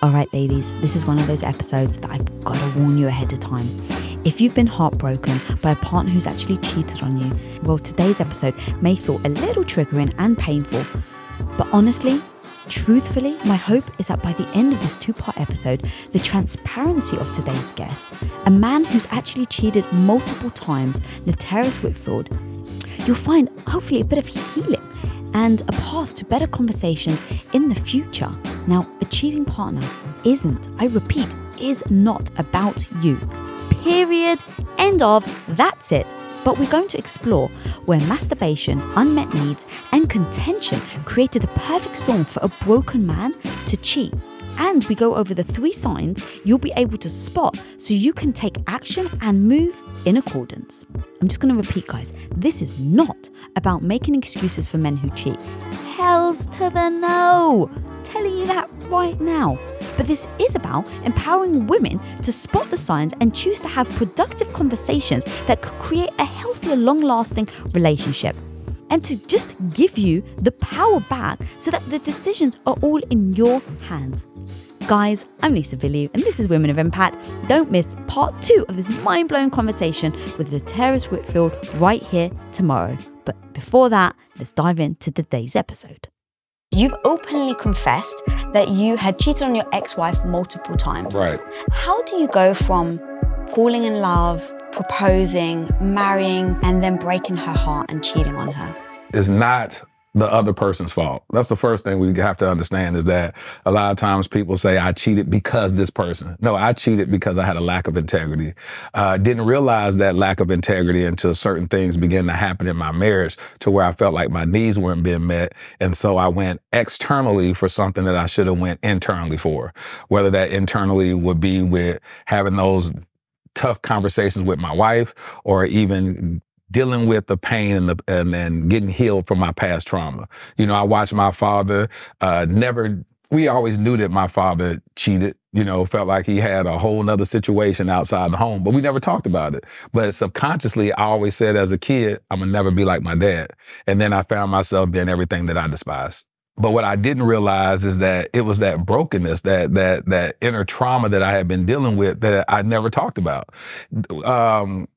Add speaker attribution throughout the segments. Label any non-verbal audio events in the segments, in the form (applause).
Speaker 1: All right, ladies, this is one of those episodes that I've got to warn you ahead of time. If you've been heartbroken by a partner who's actually cheated on you, well, today's episode may feel a little triggering and painful. But honestly, truthfully, my hope is that by the end of this two part episode, the transparency of today's guest, a man who's actually cheated multiple times, Laterras Whitfield, you'll find hopefully a bit of healing and a path to better conversations in the future. Now, a cheating partner isn't, I repeat, is not about you. Period. End of. That's it. But we're going to explore where masturbation, unmet needs, and contention created the perfect storm for a broken man to cheat. And we go over the three signs you'll be able to spot so you can take action and move in accordance. I'm just going to repeat, guys this is not about making excuses for men who cheat. Hells to the no! Telling you that right now. But this is about empowering women to spot the signs and choose to have productive conversations that could create a healthier, long lasting relationship. And to just give you the power back so that the decisions are all in your hands. Guys, I'm Lisa Bilyeu, and this is Women of Impact. Don't miss part two of this mind blowing conversation with Laterras Whitfield right here tomorrow. But before that, let's dive into today's episode. You've openly confessed that you had cheated on your ex wife multiple times.
Speaker 2: Right.
Speaker 1: How do you go from falling in love, proposing, marrying, and then breaking her heart and cheating on her?
Speaker 2: It's not the other person's fault. That's the first thing we have to understand is that a lot of times people say, I cheated because this person. No, I cheated because I had a lack of integrity. Uh, didn't realize that lack of integrity until certain things began to happen in my marriage to where I felt like my needs weren't being met. And so I went externally for something that I should have went internally for, whether that internally would be with having those tough conversations with my wife or even dealing with the pain and the and then getting healed from my past trauma. You know, I watched my father uh, never. We always knew that my father cheated. You know, felt like he had a whole nother situation outside the home, but we never talked about it. But subconsciously, I always said as a kid, I'm gonna never be like my dad. And then I found myself being everything that I despised. But what I didn't realize is that it was that brokenness, that that that inner trauma that I had been dealing with that I never talked about. Um,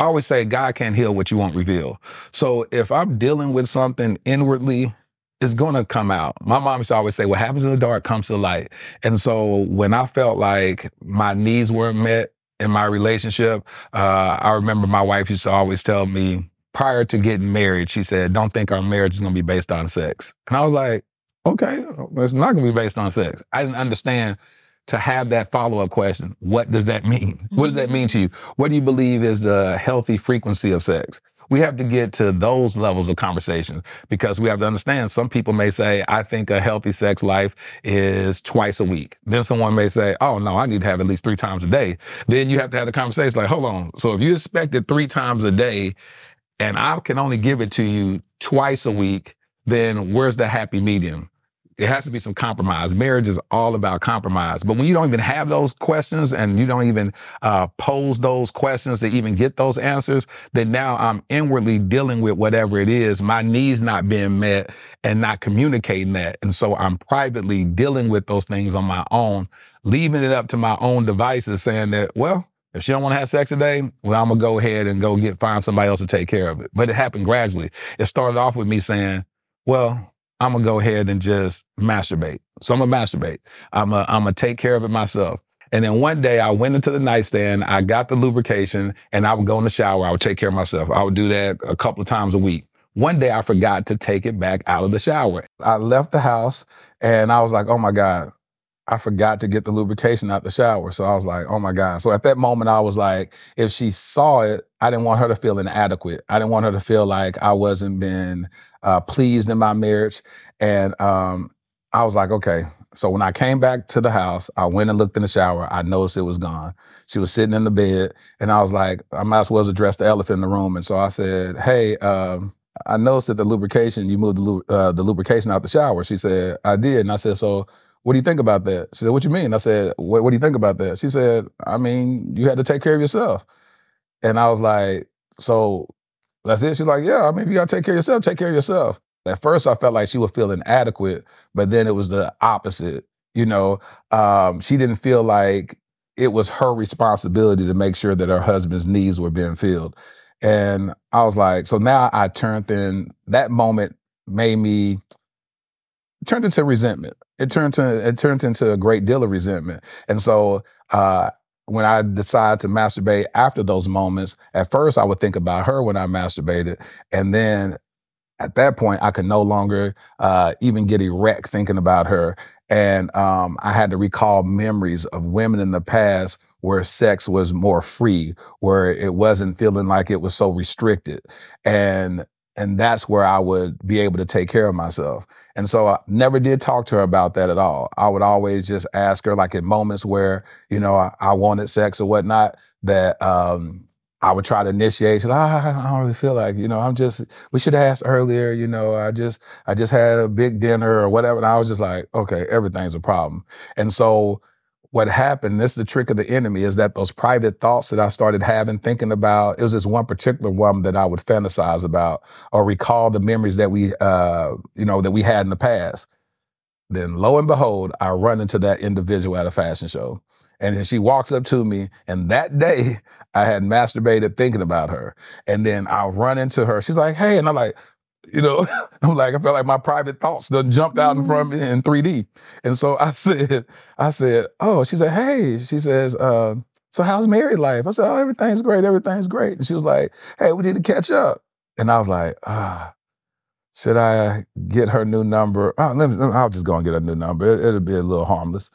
Speaker 2: I always say God can't heal what you won't reveal. So if I'm dealing with something inwardly, it's gonna come out. My mom used to always say, what happens in the dark comes to light. And so when I felt like my needs weren't met in my relationship, uh, I remember my wife used to always tell me prior to getting married, she said, don't think our marriage is gonna be based on sex. And I was like, okay, it's not gonna be based on sex. I didn't understand to have that follow up question. What does that mean? What does that mean to you? What do you believe is the healthy frequency of sex? We have to get to those levels of conversation because we have to understand some people may say, I think a healthy sex life is twice a week. Then someone may say, Oh, no, I need to have at least three times a day. Then you have to have the conversation like, hold on. So if you expect it three times a day and I can only give it to you twice a week, then where's the happy medium? it has to be some compromise. Marriage is all about compromise. But when you don't even have those questions and you don't even uh, pose those questions to even get those answers, then now I'm inwardly dealing with whatever it is, my needs not being met and not communicating that. And so I'm privately dealing with those things on my own, leaving it up to my own devices, saying that, well, if she don't want to have sex today, well, I'm gonna go ahead and go get find somebody else to take care of it. But it happened gradually. It started off with me saying, well, I'm gonna go ahead and just masturbate. So I'm gonna masturbate. I'm a, I'm gonna take care of it myself. And then one day I went into the nightstand, I got the lubrication, and I would go in the shower. I would take care of myself. I would do that a couple of times a week. One day I forgot to take it back out of the shower. I left the house and I was like, oh my God, I forgot to get the lubrication out the shower. So I was like, oh my God. So at that moment, I was like, if she saw it, I didn't want her to feel inadequate. I didn't want her to feel like I wasn't being uh, pleased in my marriage. And um, I was like, okay. So when I came back to the house, I went and looked in the shower. I noticed it was gone. She was sitting in the bed, and I was like, I might as well address the elephant in the room. And so I said, hey, um, I noticed that the lubrication, you moved the, uh, the lubrication out the shower. She said, I did. And I said, so what do you think about that? She said, what you mean? I said, what, what do you think about that? She said, I mean, you had to take care of yourself. And I was like, so that's it? She's like, yeah, I mean, you got to take care of yourself, take care of yourself. At first, I felt like she would feel inadequate, but then it was the opposite. You know, um, she didn't feel like it was her responsibility to make sure that her husband's needs were being filled. And I was like, so now I turned in that moment made me turned into resentment. It turns it turned into a great deal of resentment. And so uh, when I decided to masturbate after those moments, at first I would think about her when I masturbated, and then at that point I could no longer uh, even get erect thinking about her. And um, I had to recall memories of women in the past where sex was more free, where it wasn't feeling like it was so restricted. And and that's where I would be able to take care of myself. And so I never did talk to her about that at all. I would always just ask her, like in moments where, you know, I, I wanted sex or whatnot, that um, I would try to initiate. She's like, ah, I don't really feel like, you know, I'm just, we should have asked earlier, you know, I just, I just had a big dinner or whatever. And I was just like, okay, everything's a problem. And so what happened, this is the trick of the enemy, is that those private thoughts that I started having, thinking about, it was this one particular woman that I would fantasize about or recall the memories that we, uh, you know, that we had in the past. Then lo and behold, I run into that individual at a fashion show. And then she walks up to me, and that day (laughs) I had masturbated thinking about her. And then I run into her. She's like, hey, and I'm like, you know, (laughs) I'm like, I felt like my private thoughts done jumped out in front of me in 3D. And so I (laughs) said, I said, oh, she said, hey, she says, uh, so how's married life? I said, oh, everything's great, everything's great. And she was like, hey, we need to catch up. And I was like, ah, should I get her new number? Oh, let me, I'll just go and get a new number. It, it'll be a little harmless.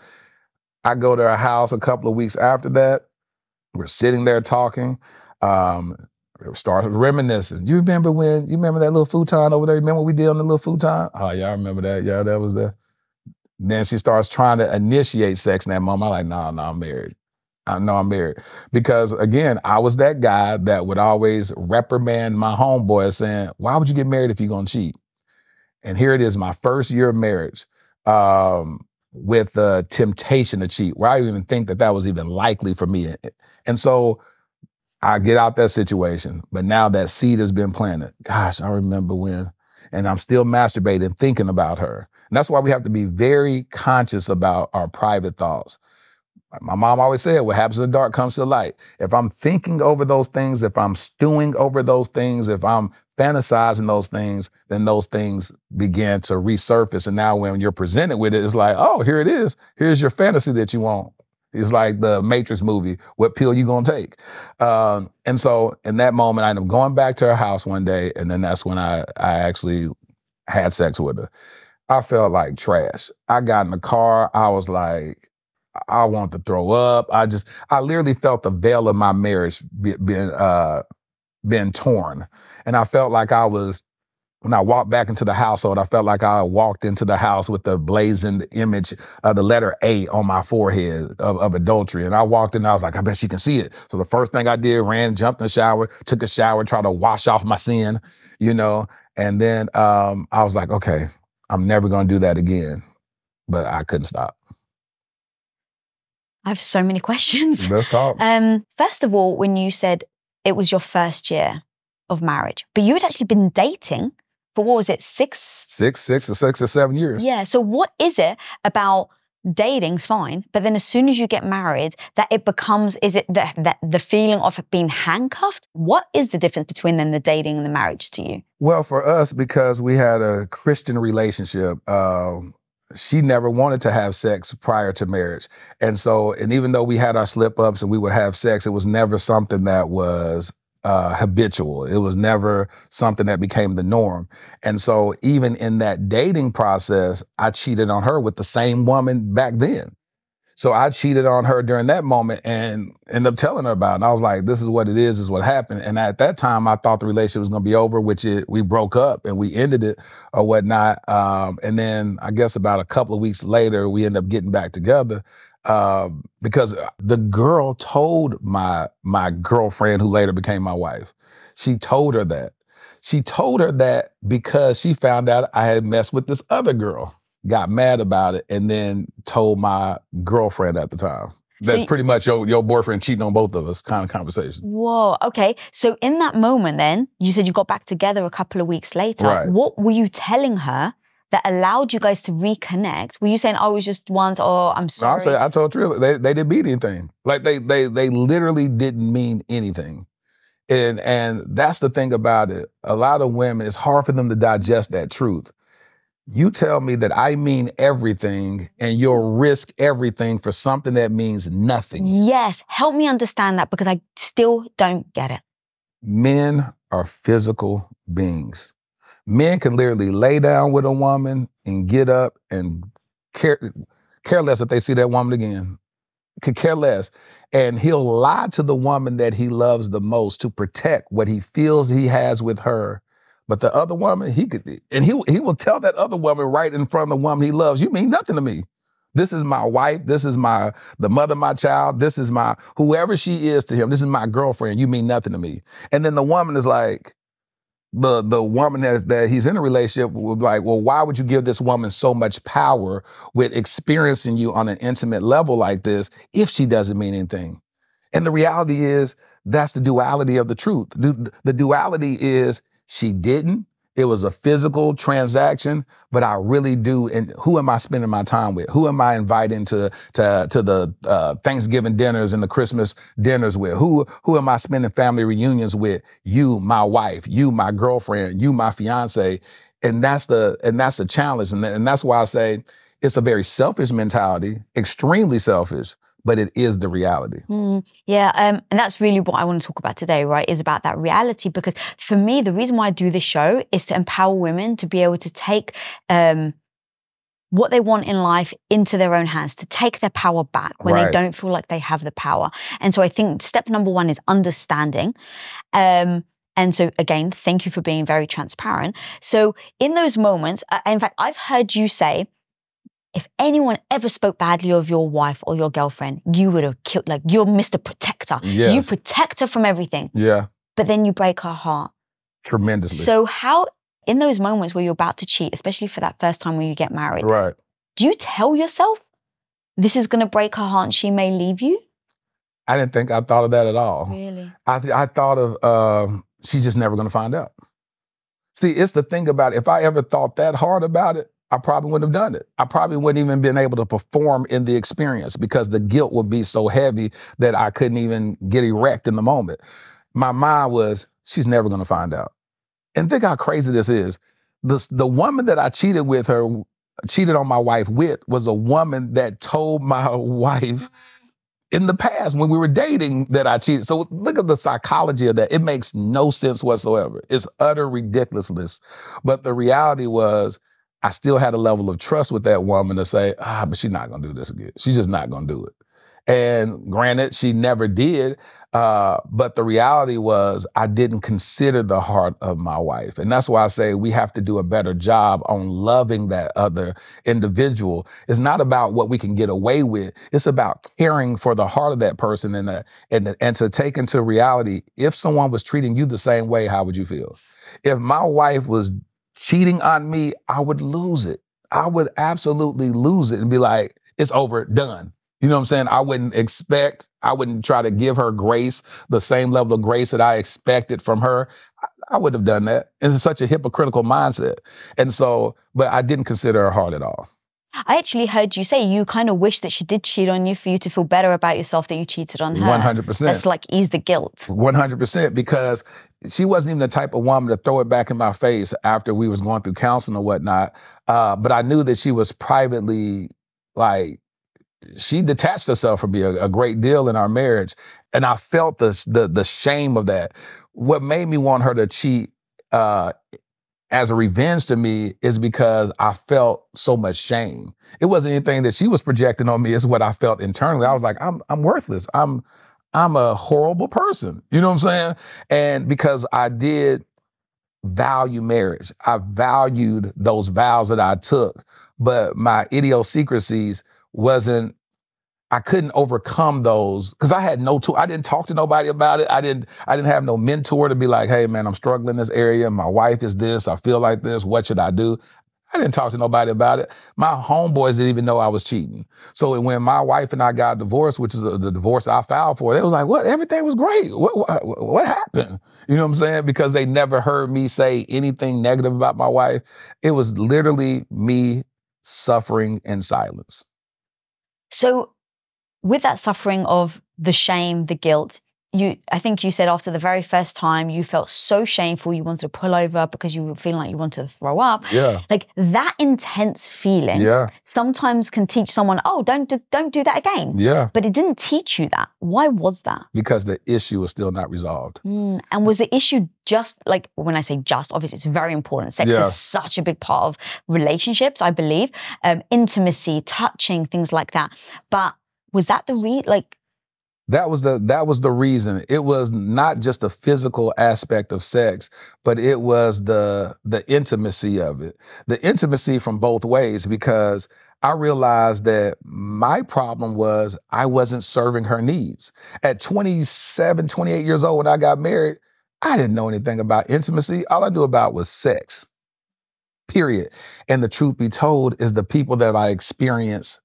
Speaker 2: I go to her house a couple of weeks after that. We're sitting there talking. Um, started reminiscing. You remember when you remember that little futon over there? Remember what we did on the little futon? Oh, yeah, I remember that. Yeah, that was the. Then she starts trying to initiate sex in that moment. I'm like, no, nah, no, nah, I'm married. I know I'm married. Because again, I was that guy that would always reprimand my homeboy saying, Why would you get married if you're gonna cheat? And here it is, my first year of marriage, um, with the temptation to cheat, where I even think that that was even likely for me. And so I get out that situation, but now that seed has been planted. Gosh, I remember when, and I'm still masturbating thinking about her. And that's why we have to be very conscious about our private thoughts. My mom always said, what happens in the dark comes to the light. If I'm thinking over those things, if I'm stewing over those things, if I'm fantasizing those things, then those things begin to resurface. And now when you're presented with it, it's like, oh, here it is. Here's your fantasy that you want. It's like the Matrix movie. What pill you gonna take? Um, and so in that moment, I ended up going back to her house one day, and then that's when I I actually had sex with her. I felt like trash. I got in the car. I was like, I want to throw up. I just, I literally felt the veil of my marriage being uh, being torn, and I felt like I was when I walked back into the household, I felt like I walked into the house with the blazing image of the letter A on my forehead of, of, adultery. And I walked in, I was like, I bet she can see it. So the first thing I did, ran, jumped in the shower, took a shower, tried to wash off my sin, you know. And then um, I was like, okay, I'm never going to do that again. But I couldn't stop.
Speaker 1: I have so many (laughs) questions.
Speaker 2: Let's talk.
Speaker 1: Um, first of all, when you said it was your first year of marriage, but you had actually been dating for what was it, six?
Speaker 2: Six, six or six or seven years.
Speaker 1: Yeah. So what is it about dating's fine, but then as soon as you get married, that it becomes, is it that the, the feeling of being handcuffed? What is the difference between then the dating and the marriage to you?
Speaker 2: Well, for us, because we had a Christian relationship, uh, she never wanted to have sex prior to marriage. And so, and even though we had our slip ups and we would have sex, it was never something that was uh, habitual. It was never something that became the norm. And so, even in that dating process, I cheated on her with the same woman back then. So I cheated on her during that moment and ended up telling her about it. And I was like, this is what it is, this is what happened. And at that time, I thought the relationship was going to be over, which it, we broke up and we ended it or whatnot. Um, and then I guess about a couple of weeks later, we ended up getting back together. Uh, because the girl told my my girlfriend who later became my wife, she told her that. She told her that because she found out I had messed with this other girl got mad about it, and then told my girlfriend at the time. That's
Speaker 1: you-
Speaker 2: pretty much your your boyfriend cheating on both of us kind of conversation.
Speaker 1: Whoa. Okay. So in that moment, then you said you got back together a couple of weeks later.
Speaker 2: Right.
Speaker 1: What were you telling her that allowed you guys to reconnect? Were you saying, "Oh, it was just once," or "I'm
Speaker 2: No, I
Speaker 1: sorry"?
Speaker 2: say I told Trilla they they didn't mean anything. Like they they they literally didn't mean anything. And and that's the thing about it. A lot of women, it's hard for them to digest that truth. You tell me that I mean everything and you'll risk everything for something that means nothing.
Speaker 1: yes. Help me understand that because I still don't get it.
Speaker 2: men are physical beings. Men can literally lay down with a woman and get up and care, care less if they see that woman again. Could care less. And he'll lie to the woman that he loves the most to protect what he feels he has with her. But the other woman, he could, and he, he will tell that other woman right in front of the woman he loves, you mean nothing to me. This is my wife. This is my the mother of my child. This is my whoever she is to him. This is my girlfriend. You mean nothing to me. And then the woman is like, the the woman that, that he's in a relationship with, like, well, why would you give this woman so much power with experiencing you on an intimate level like this if she doesn't mean anything? And the reality is that's the duality of the truth. The, the duality is she didn't. It was a physical transaction, but I really do. And who am I spending my time with? Who am I inviting to to to the uh, Thanksgiving dinners and the Christmas dinners with? Who who am I spending family reunions with? You, my wife. You, my girlfriend. You, my fiance. And that's the and that's the challenge. And, and that's why I say it's a very selfish mentality, extremely selfish, but it is the reality.
Speaker 1: Mm, yeah, um, and that's really what I want to talk about today, right? Is about that reality. Because for me, the reason why I do this show is to empower women to be able to take um, what they want in life into their own hands, to take their power back when they don't feel like they have the power. And so I think step number one is understanding. Um, and so again, thank you for being very transparent. So in those moments, uh, in fact, I've heard you say, if anyone ever spoke badly of your wife or your girlfriend, you would have killed, like, you're Mr. Protector. You protect her from everything,
Speaker 2: Yeah,
Speaker 1: but then you break her heart.
Speaker 2: tremendously.
Speaker 1: So, how, in those moments where you're about to cheat, especially for that first time when you get married,
Speaker 2: right.
Speaker 1: do you tell yourself this is going to break her heart and she may leave you?
Speaker 2: I didn't think I thought of that at all.
Speaker 1: Really?
Speaker 2: I th- I thought of um, she's just never going to find out. See, it's the thing about it. If I ever thought that hard about it, I probably wouldn't have done it. I probably wouldn't even been able to perform in the experience because the guilt would be so heavy that I couldn't even get erect in the moment. My mind was, she's never to find out. And think how crazy this is. The the woman that I cheated with her, cheated on my wife with, was a woman that told my (laughs) wife in the past when we were dating that I cheated. So look at the psychology of that. It makes no sense whatsoever. It's utter ridiculousness. But the reality was I still had a level of trust with that woman to say, ah, but she's not gonna do this again. She's just not gonna do it. And granted, she never did. Uh, but the reality was I didn't consider the heart of my wife. And that's why I say we have to do a better job on loving that other individual. It's not about what we can get away with. It's about caring for the heart of that person and, uh, and, and to take into reality, if someone was treating you the same way, how would you feel? If my wife was cheating on me, I would lose it. I would absolutely lose it and be like, it's over, done. You know what I'm saying? I wouldn't expect, I wouldn't try to give her grace, the same level of grace that I expected from her. I, I would have done that. It's such a hypocritical mindset. And so, but I didn't consider her hard at all.
Speaker 1: I actually heard you say you kind of wish that she did cheat on you for you to feel better about yourself that you cheated on her.
Speaker 2: 100%.
Speaker 1: That's like ease the guilt.
Speaker 2: 100% because she wasn't even the type of woman to throw it back in my face after we was going through counseling or whatnot. Uh, but I knew that she was privately like she detached herself from me a, a, great deal in our marriage, and I felt the the the shame of that. What made me want her to cheat uh, as a revenge to me is because I felt so much shame. It wasn't anything that she was projecting on me; it's what I felt internally. I was like, I'm I'm worthless. I'm I'm a horrible person. You know what I'm saying? And because I did value marriage, I valued those vows that I took, but my idiosyncrasies wasn't I couldn't overcome those because I had no tool. I didn't talk to nobody about it. I didn't. I didn't have no mentor to be like, "Hey, man, I'm struggling in this area. My wife is this. I feel like this. What should I do?" I didn't talk to nobody about it. My homeboys didn't even know I was cheating. So when my wife and I got divorced, which is the, the divorce I filed for, they was like, "What? Everything was great. What, what? What happened?" You know what I'm saying? Because they never heard me say anything negative about my wife. It was literally me suffering in silence.
Speaker 1: So with that suffering of the shame, the guilt, you I think you said after the very first time you felt so shameful you wanted to pull over because you were feeling like you wanted to throw up.
Speaker 2: Yeah.
Speaker 1: Like that intense feeling
Speaker 2: yeah.
Speaker 1: sometimes can teach someone, "Oh, don't do, don't do that again."
Speaker 2: Yeah.
Speaker 1: But it didn't teach you that. Why was that?
Speaker 2: Because the issue was still not resolved.
Speaker 1: Mm. And was the issue just like when I say just, obviously it's very important. Sex yeah. is such a big part of relationships, I believe. Um, intimacy, touching, things like that. But was that the re like
Speaker 2: that was the that was the reason. It was not just the physical aspect of sex, but it was the the intimacy of it. The intimacy from both ways because I realized that my problem was I wasn't serving her needs. At 27, 28 years old when I got married, I didn't know anything about intimacy. All I knew about was sex. Period. And the truth be told is the people that I experienced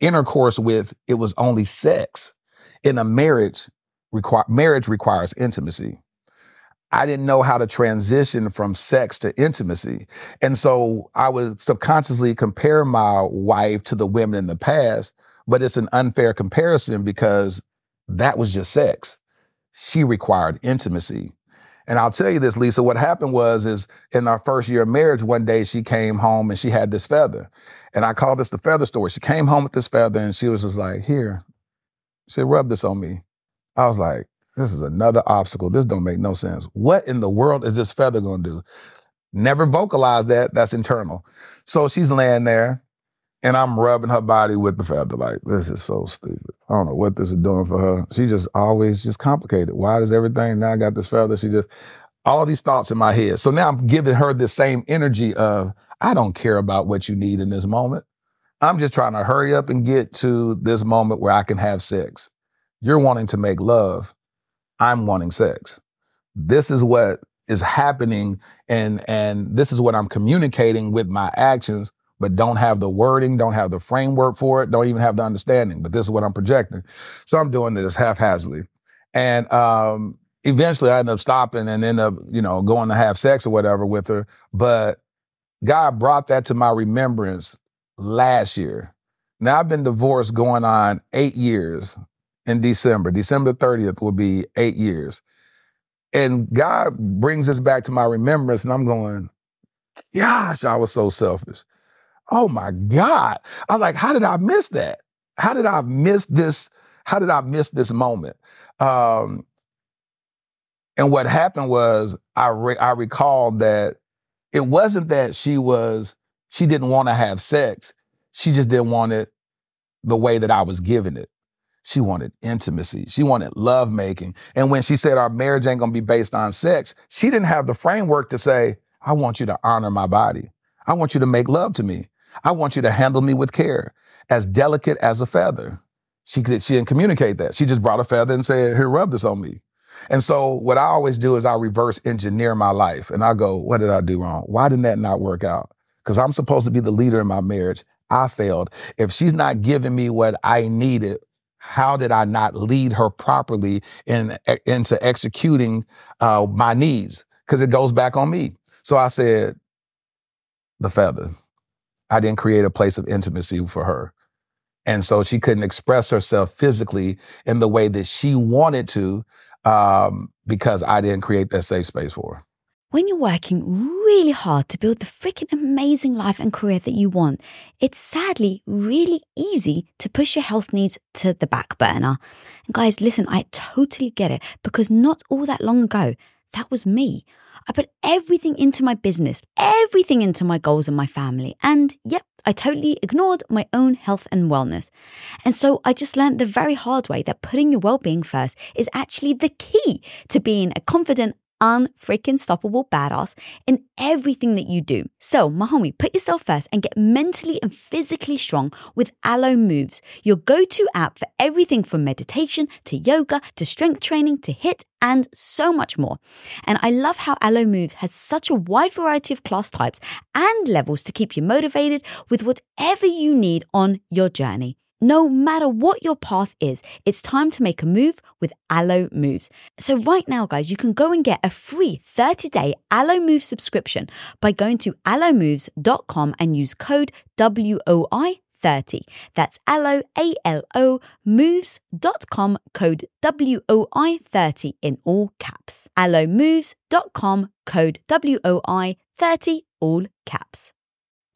Speaker 2: intercourse with, it was only sex in a marriage, require, marriage requires intimacy. I didn't know how to transition from sex to intimacy. And so I would subconsciously compare my wife to the women in the past, but it's an unfair comparison because that was just sex. She required intimacy. And I'll tell you this, Lisa, what happened was is in our first year of marriage, one day she came home and she had this feather. And I called this the feather story. She came home with this feather and she was just like, here, said, rub this on me. I was like, this is another obstacle. This don't make no sense. What in the world is this feather gonna do? Never vocalize that. That's internal. So she's laying there and I'm rubbing her body with the feather. Like, this is so stupid. I don't know what this is doing for her. She just always just complicated. Why does everything now I got this feather? She just all these thoughts in my head. So now I'm giving her the same energy of, I don't care about what you need in this moment. I'm just trying to hurry up and get to this moment where I can have sex. You're wanting to make love. I'm wanting sex. This is what is happening and and this is what I'm communicating with my actions but don't have the wording, don't have the framework for it, don't even have the understanding. But this is what I'm projecting. So I'm doing this haphazardly. And um, eventually I end up stopping and end up, you know, going to have sex or whatever with her. But God brought that to my remembrance last year. Now I've been divorced going on eight years in December. December 30th will be eight years. And God brings this back to my remembrance, and I'm going, gosh, I was so selfish. Oh my God. I am like, how did I miss that? How did I miss this? How did I miss this moment? Um, and what happened was I re- I recalled that it wasn't that she was she didn't want to have sex. She just didn't want it the way that I was giving it. She wanted intimacy. She wanted love making. And when she said our marriage ain't gonna be based on sex, she didn't have the framework to say, I want you to honor my body. I want you to make love to me. I want you to handle me with care, as delicate as a feather. She, she didn't communicate that. She just brought a feather and said, Here, rub this on me. And so what I always do is I reverse engineer my life and I go, What did I do wrong? Why didn't that not work out? Because I'm supposed to be the leader in my marriage. I failed. If she's not giving me what I needed, how did I not lead her properly in, into executing uh, my needs? Because it goes back on me. So I said, the feather. I didn't create a place of intimacy for her. And so she couldn't express herself physically in the way that she wanted to um, because I didn't create that safe space for her.
Speaker 1: When you're working really hard to build the freaking amazing life and career that you want, it's sadly really easy to push your health needs to the back burner. And guys, listen, I totally get it because not all that long ago, that was me. I put everything into my business, everything into my goals and my family. And yep, I totally ignored my own health and wellness. And so I just learned the very hard way that putting your well-being first is actually the key to being a confident, unfreaking stoppable badass in everything that you do. So, my homie, put yourself first and get mentally and physically strong with Alo Moves, your go-to app for everything from meditation to yoga to strength training to HIIT and so much more. And I love how Alo Moves has such a wide variety of class types and levels to keep you motivated with whatever you need on your journey. No matter what your path is, it's time to make a move with Alo Moves. So right now, guys, you can go and get a free 30-day Alo Move subscription by going to alomoves.com and use code WOI 30. That's alo, A-L-O, moves.com, code WOI 30 in all caps. alomoves.com, code WOI 30, all caps.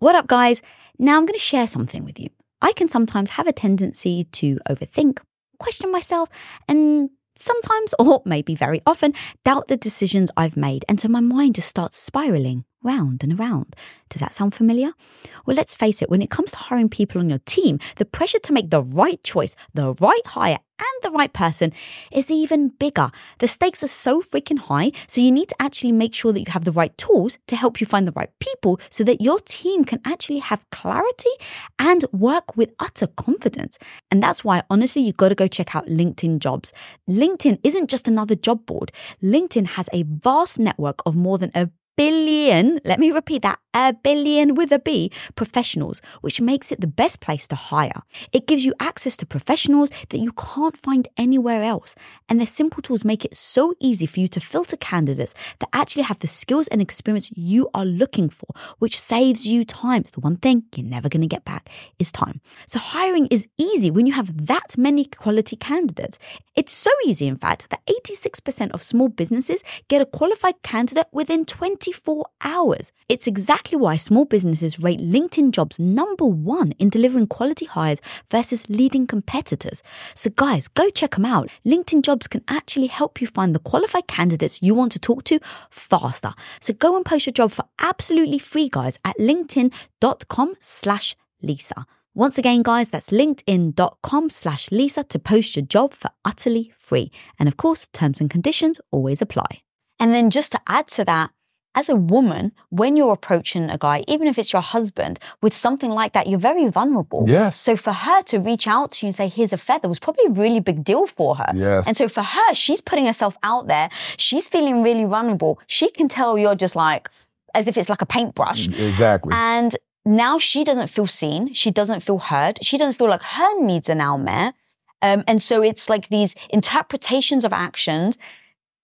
Speaker 1: What up, guys? Now I'm going to share something with you. I can sometimes have a tendency to overthink, question myself, and sometimes, (laughs) or maybe very often, doubt the decisions I've made. And so my mind just starts spiraling round and around. Does that sound familiar? Well, let's face it, when it comes to hiring people on your team, the pressure to make the right choice, the right hire, and the right person is even bigger. The stakes are so freaking high, so you need to actually make sure that you have the right tools to help you find the right people so that your team can actually have clarity and work with utter confidence. And that's why, honestly, you've got to go check out LinkedIn jobs. LinkedIn isn't just another job board. LinkedIn has a vast network of more than a billion, let me repeat that, a billion with a B professionals, which makes it the best place to hire. It gives you access to professionals that you can't find anywhere else. And their simple tools make it so easy for you to filter candidates that actually have the skills and experience you are looking for, which saves you time. It's the one thing you're never going to get back is time. So hiring is easy when you have that many quality candidates. It's so easy, in fact, that 86% of small businesses get a qualified candidate within 24 hours. It's exactly exactly why small businesses rate LinkedIn jobs number one in delivering quality hires versus leading competitors. So, guys, go check them out. LinkedIn jobs can actually help you find the qualified candidates you want to talk to faster. So, go and post your job for absolutely free, guys, at linkedin.com slash Lisa. Once again, guys, that's linkedin.com slash Lisa to post your job for utterly free. And of course, terms and conditions always apply. And then just to add to that, as a woman, when you're approaching a guy, even if it's your husband, with something like that, you're very vulnerable.
Speaker 2: Yes.
Speaker 1: So for her to reach out to you and say, here's a feather was probably a really big deal for her.
Speaker 2: Yes.
Speaker 1: And so for her, she's putting herself out there. She's feeling really vulnerable. She can tell you're just like, as if it's like a paintbrush.
Speaker 2: Exactly.
Speaker 1: And now she doesn't feel seen. She doesn't feel heard. She doesn't feel like her needs are now met. Um, and so it's like these interpretations of actions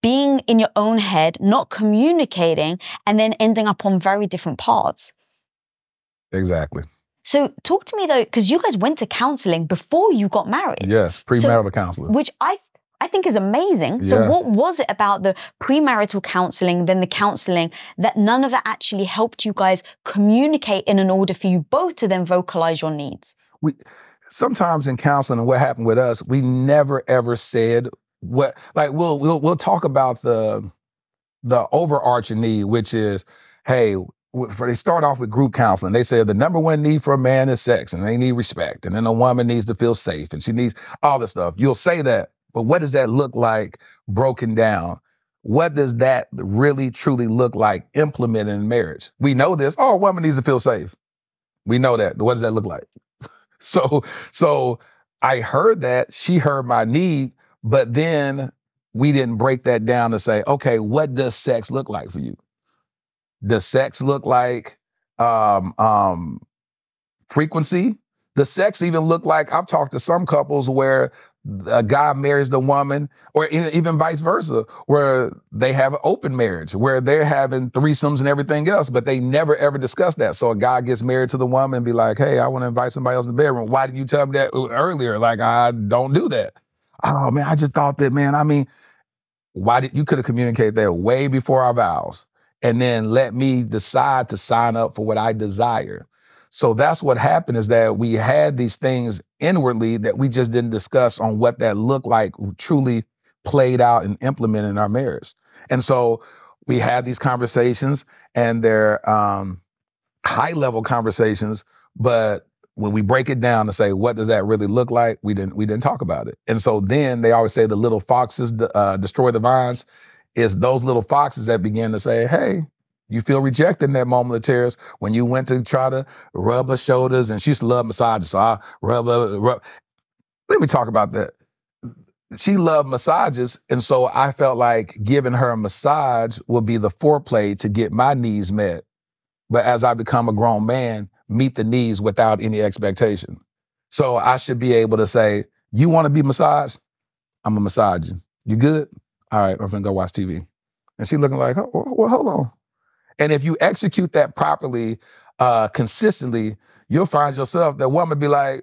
Speaker 1: being in your own head, not communicating, and then ending up on very different paths.
Speaker 2: Exactly.
Speaker 1: So, talk to me though, because you guys went to counseling before you got married.
Speaker 2: Yes, premarital so, counseling.
Speaker 1: Which I I think is amazing. So, yeah. what was it about the premarital counseling, then the counseling, that none of that actually helped you guys communicate in an order for you both to then vocalize your needs?
Speaker 2: We sometimes in counseling, and what happened with us, we never ever said what like we'll we'll we'll talk about the the overarching need, which is, hey, for they start off with group counseling. They say the number one need for a man is sex, and they need respect, and then a woman needs to feel safe, and she needs all this stuff. You'll say that, but what does that look like broken down? What does that really truly look like implemented in marriage? We know this. Oh, a woman needs to feel safe. We know that. What does that look like? (laughs) so, so I heard that. She heard my need, but then we didn't break that down to say, okay, what does sex look like for you? Does sex look like um, um, frequency? Does sex even look like I've talked to some couples where a guy marries the woman, or even vice versa, where they have an open marriage, where they're having threesomes and everything else, but they never ever discuss that. So a guy gets married to the woman and be like, "Hey, I want to invite somebody else in the bedroom. Why didn't you tell me that earlier? Like I don't do that." Oh man, I just thought that, man, I mean, why did you could have communicated that way before our vows and then let me decide to sign up for what I desire. So that's what happened is that we had these things inwardly that we just didn't discuss on what that looked like truly played out and implemented in our marriage. And so we had these conversations and they're um, high level conversations, but when we break it down to say what does that really look like, we didn't we didn't talk about it. And so then they always say the little foxes uh, destroy the vines. Is those little foxes that begin to say, "Hey, you feel rejected in that moment of tears when you went to try to rub her shoulders, and she used to love massages, so I rub her. Rub. Let me talk about that. She loved massages, and so I felt like giving her a massage would be the foreplay to get my needs met. But as I become a grown man, meet the needs without any expectation. So I should be able to say, you want to be massaged? I'm a massage you. Good? All right, I'm gonna go watch TV. And she looking like, oh, well, hold on. And if you execute that properly, uh, consistently, you'll find yourself that woman be like,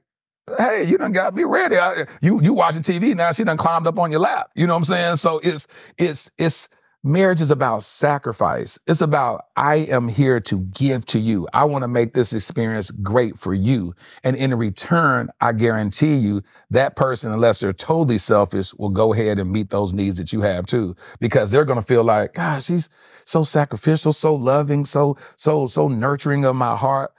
Speaker 2: hey, you done got me ready. I, you you watching TV now, she done climbed up on your lap. You know what I'm saying? So it's it's it's Marriage is about sacrifice. It's about, I am here to give to you. I want to make this experience great for you. And in return, I guarantee you that person, unless they're totally selfish, will go ahead and meet those needs that you have too, because they're going to feel like, gosh, she's so sacrificial, so loving, so, so, so nurturing of my heart.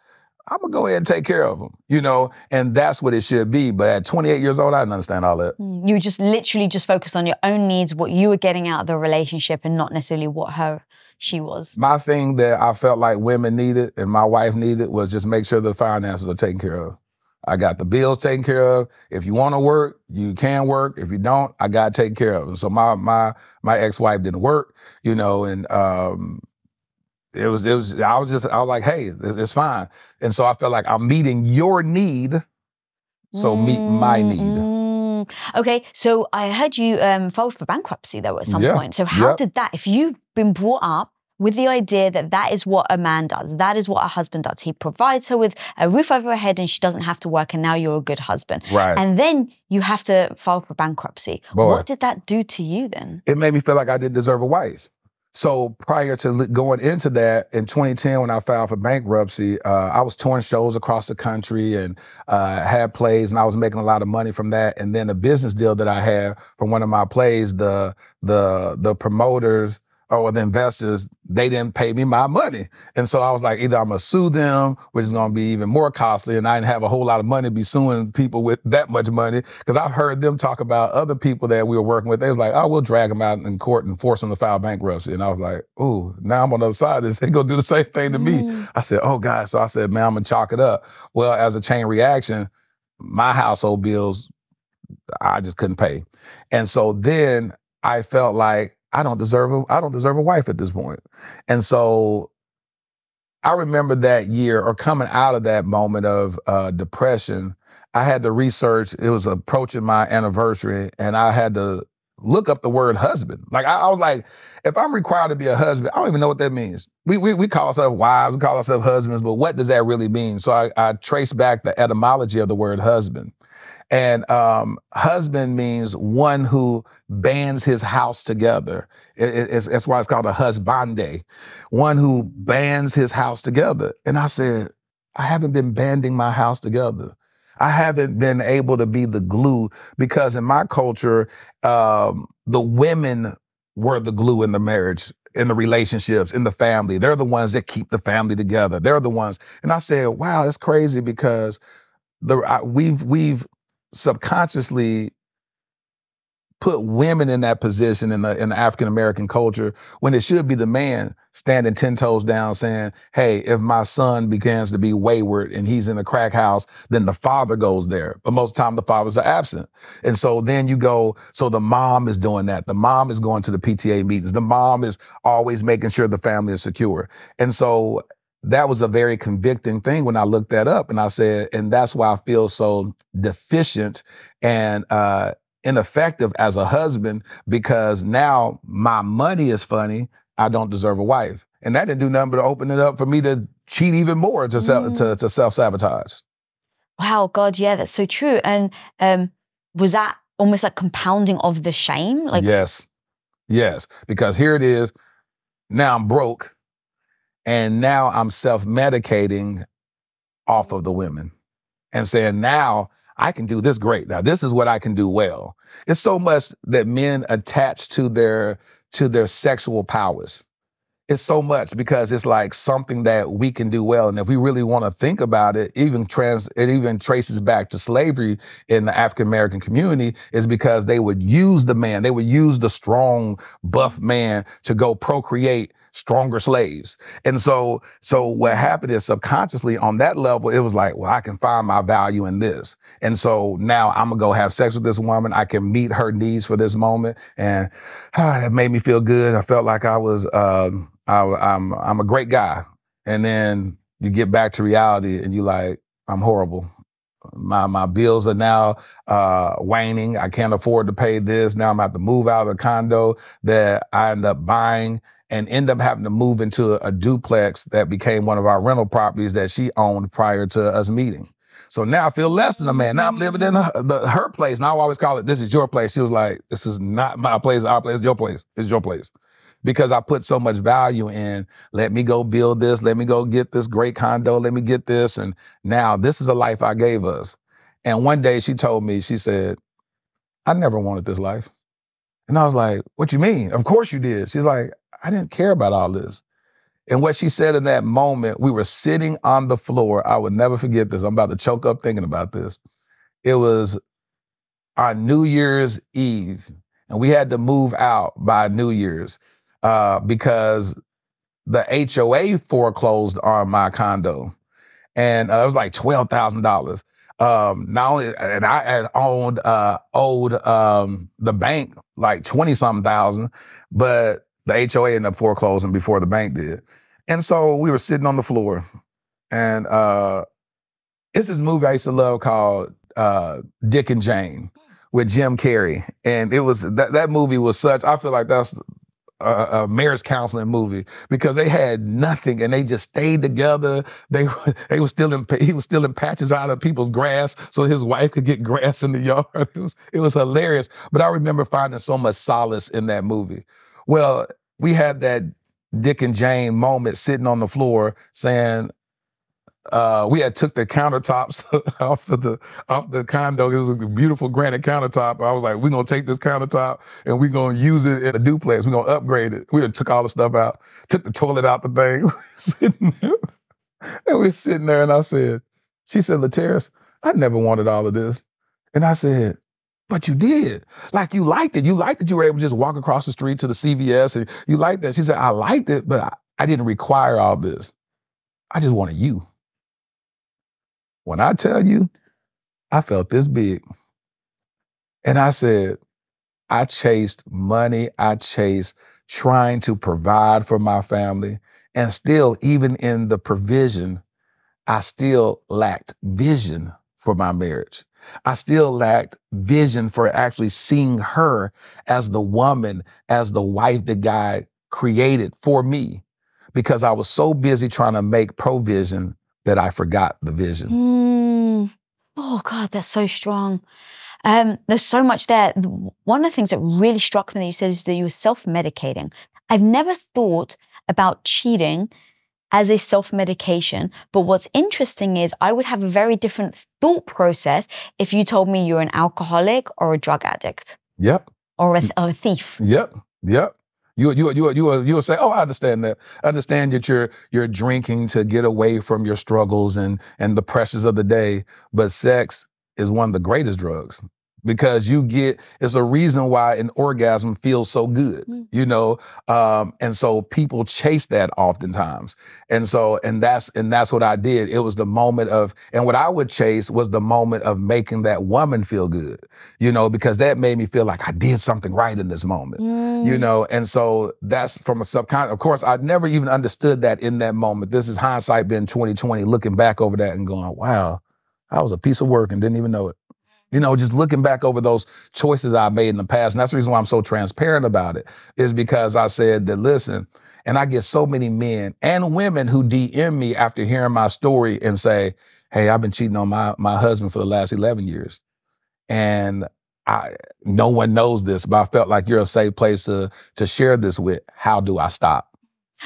Speaker 2: I'm gonna go ahead and take care of them, you know, and that's what it should be. But at 28 years old, I didn't understand all that.
Speaker 1: Mm, you just literally just focused on your own needs, what you were getting out of the relationship, and not necessarily what her she was.
Speaker 2: My thing that I felt like women needed and my wife needed was just make sure the finances are taken care of. I got the bills taken care of. If you want to work, you can work. If you don't, I got to take care of. And so my my my ex wife didn't work, you know, and um, it was it was I was just I was like, hey, it's fine. And so I felt like I'm meeting your need, so mm, meet my need.
Speaker 1: Mm. Okay, so I heard you um, filed for bankruptcy though at some yeah. point. So how yep. did that? If you've been brought up with the idea that that is what a man does, that is what a husband does. He provides her with a roof over her head, and she doesn't have to work, and now you're a good husband.
Speaker 2: Right.
Speaker 1: And then you have to file for bankruptcy. Boy, what did that do to you then?
Speaker 2: It made me feel like I didn't deserve a wife. So prior to going into that, in 2010, when I filed for bankruptcy, uh, I was touring shows across the country and uh, had plays, and I was making a lot of money from that. And then a business deal that I had from one of my plays, the the the promoters or the investors, they didn't pay me my money. And so I was like, either I'm gonna sue them, which is gonna be even more costly, and I didn't have a whole lot of money to be suing people with that much money. Because I've heard them talk about other people that we were working with. They was like, oh, we'll drag them out in court and force them to file bankruptcy. And I was like, oh, now I'm on the other side of this. (laughs) They gonna do the same thing to me. Mm. I said, oh God. So I said, man, I'm gonna chalk it up. Well, as a chain reaction, my household bills, I just couldn't pay. And so then I felt like I don't deserve a I don't deserve a wife at this point. And so I remember that year or coming out of that moment of uh, depression, I had to research. It was approaching my anniversary, and I had to look up the word husband. Like I, I, was like, if I'm required to be a husband, I don't even know what that means. We we, we call ourselves wives, we call ourselves husbands, but what does that really mean? So I, I traced back the etymology of the word husband. And um, husband means one who bands his house together. It, it, it's, that's why it's called a husbande, one who bands his house together. And I said, I haven't been banding my house together. I haven't been able to be the glue because in my culture, um, the women were the glue in the marriage, in the relationships, in the family. They're the ones that keep the family together. They're the ones. And I said, wow, that's crazy because the I, we've we've subconsciously put women in that position in the in the African American culture when it should be the man standing ten toes down saying, "Hey, if my son begins to be wayward and he's in a crack house, then the father goes there." But most of the time, the fathers are absent, and so then you go. So the mom is doing that. The mom is going to the PTA meetings. The mom is always making sure the family is secure, and so that was a very convicting thing when I looked that up. And I said, and that's why I feel so deficient and uh, ineffective as a husband because now my money is funny. I don't deserve a wife. And that didn't do nothing but open it up for me to cheat even more to, mm. to, to self sabotage.
Speaker 1: Wow, God, yeah, that's so true. And um, was that almost like compounding of the shame? Like,
Speaker 2: yes. Yes, because here it is. Now I'm broke, and now I'm self medicating off of the women and saying, now I can do this great. Now this is what I can do well. It's so much that men attach to their to their sexual powers. It's so much because it's like something that we can do well. And if we really want to think about it, even trans it even traces back to slavery in the African American community, is because they would use the man, they would use the strong, buff man to go procreate stronger slaves. And so, so what happened is subconsciously on that level, it was like, well, I can find my value in this. And so now I'm gonna go have sex with this woman. I can meet her needs for this moment. And (sighs) ah, that made me feel good. I felt like I was, um, I, I'm, I'm a great guy. And then you get back to reality and you like, I'm horrible. My my bills are now uh, waning. I can't afford to pay this. Now I'm have to move out of the condo that I end up buying and end up having to move into a, duplex that became one of our rental properties that she owned prior to us meeting. So now I feel less than a man. Now I'm living in her, the, her place. Now I always call it, this is your place. She was like, this is not my place, our place, your place. It's your place. Because I put so much value in, let me go build this, let me go get this great condo, let me get this. And now this is a life I gave us. And one day she told me, she said, I never wanted this life. And I was like, what you mean? Of course you did. She's like, I didn't care about all this. And what she said in that moment, we were sitting on the floor. I would never forget this. I'm about to choke up thinking about this. It was on New Year's Eve, and we had to move out by New Year's uh, because the HOA foreclosed on my condo, and uh, it was like twelve thousand dollars. Um, not only, and I had owned uh, owed um, the bank like twenty something thousand, but the HOA ended up foreclosing before the bank did. And so we were sitting on the floor, and uh, it's this movie I used to love called uh, Dick and Jane with Jim Carrey, and it was that that movie was such. I feel like that's a, a marriage counseling movie because they had nothing and they just stayed together. They (laughs) they was still in he was still in patches out of people's grass so his wife could get grass in the yard. (laughs) It was it was hilarious. But I remember finding so much solace in that movie. Well, we had that Dick and Jane moment sitting on the floor saying, uh, we had took the countertops (laughs) off of the off the condo. It was a beautiful granite countertop. I was like, we're gonna take this countertop and we're gonna use it in a duplex. We're gonna upgrade it. We took all the stuff out, took the toilet out the thing. (laughs) sitting there. And we're sitting there, and I said, she said, Laterras, I never wanted all of this. And I said, but you did. Like you liked it. You liked that you were able to just walk across the street to the CVS and you liked that. She said, I liked it, but I, I didn't require all this. I just wanted you. When I tell you, I felt this big. And I said, I chased money. I chased trying to provide for my family. And still, even in the provision, I still lacked vision for my marriage. I still lacked vision for actually seeing her as the woman, as the wife that God created for me, because I was so busy trying to make provision that I forgot the vision.
Speaker 1: Mm. Oh, God, that's so strong. Um, there's so much there. One of the things that really struck me that you said is that you were self medicating. I've never thought about cheating as a self medication. But what's interesting is I would have a very different thought process if you told me you're an alcoholic or a drug addict.
Speaker 2: Yep.
Speaker 1: Or a, or a thief.
Speaker 2: Yep. Yep. You you you you you will say, "Oh, I understand that. I understand that you're you're drinking to get away from your struggles and and the pressures of the day, but sex is one of the greatest drugs because you get it's a reason why an orgasm feels so good mm. you know? Um, and so people chase that oftentimes. And so and that's and that's what i did. It was the moment of and what i would chase was the moment of making that woman feel good you know because that made me feel like i did something right in this moment mm. you know? And so that's from a subconscious of course i never even understood that in that moment. This is hindsight being 2020 looking back over that and going wow i was a piece of work and didn't even know it you know, just looking back over those choices I made in the past, and that's the reason why I'm so transparent about it, is because I said that, listen, and I get so many men and women who DM me after hearing my story and say, hey, I've been cheating on my, my husband for the last 11 years. And I no one knows this, but I felt like you're a safe place to to share this with. How do I stop?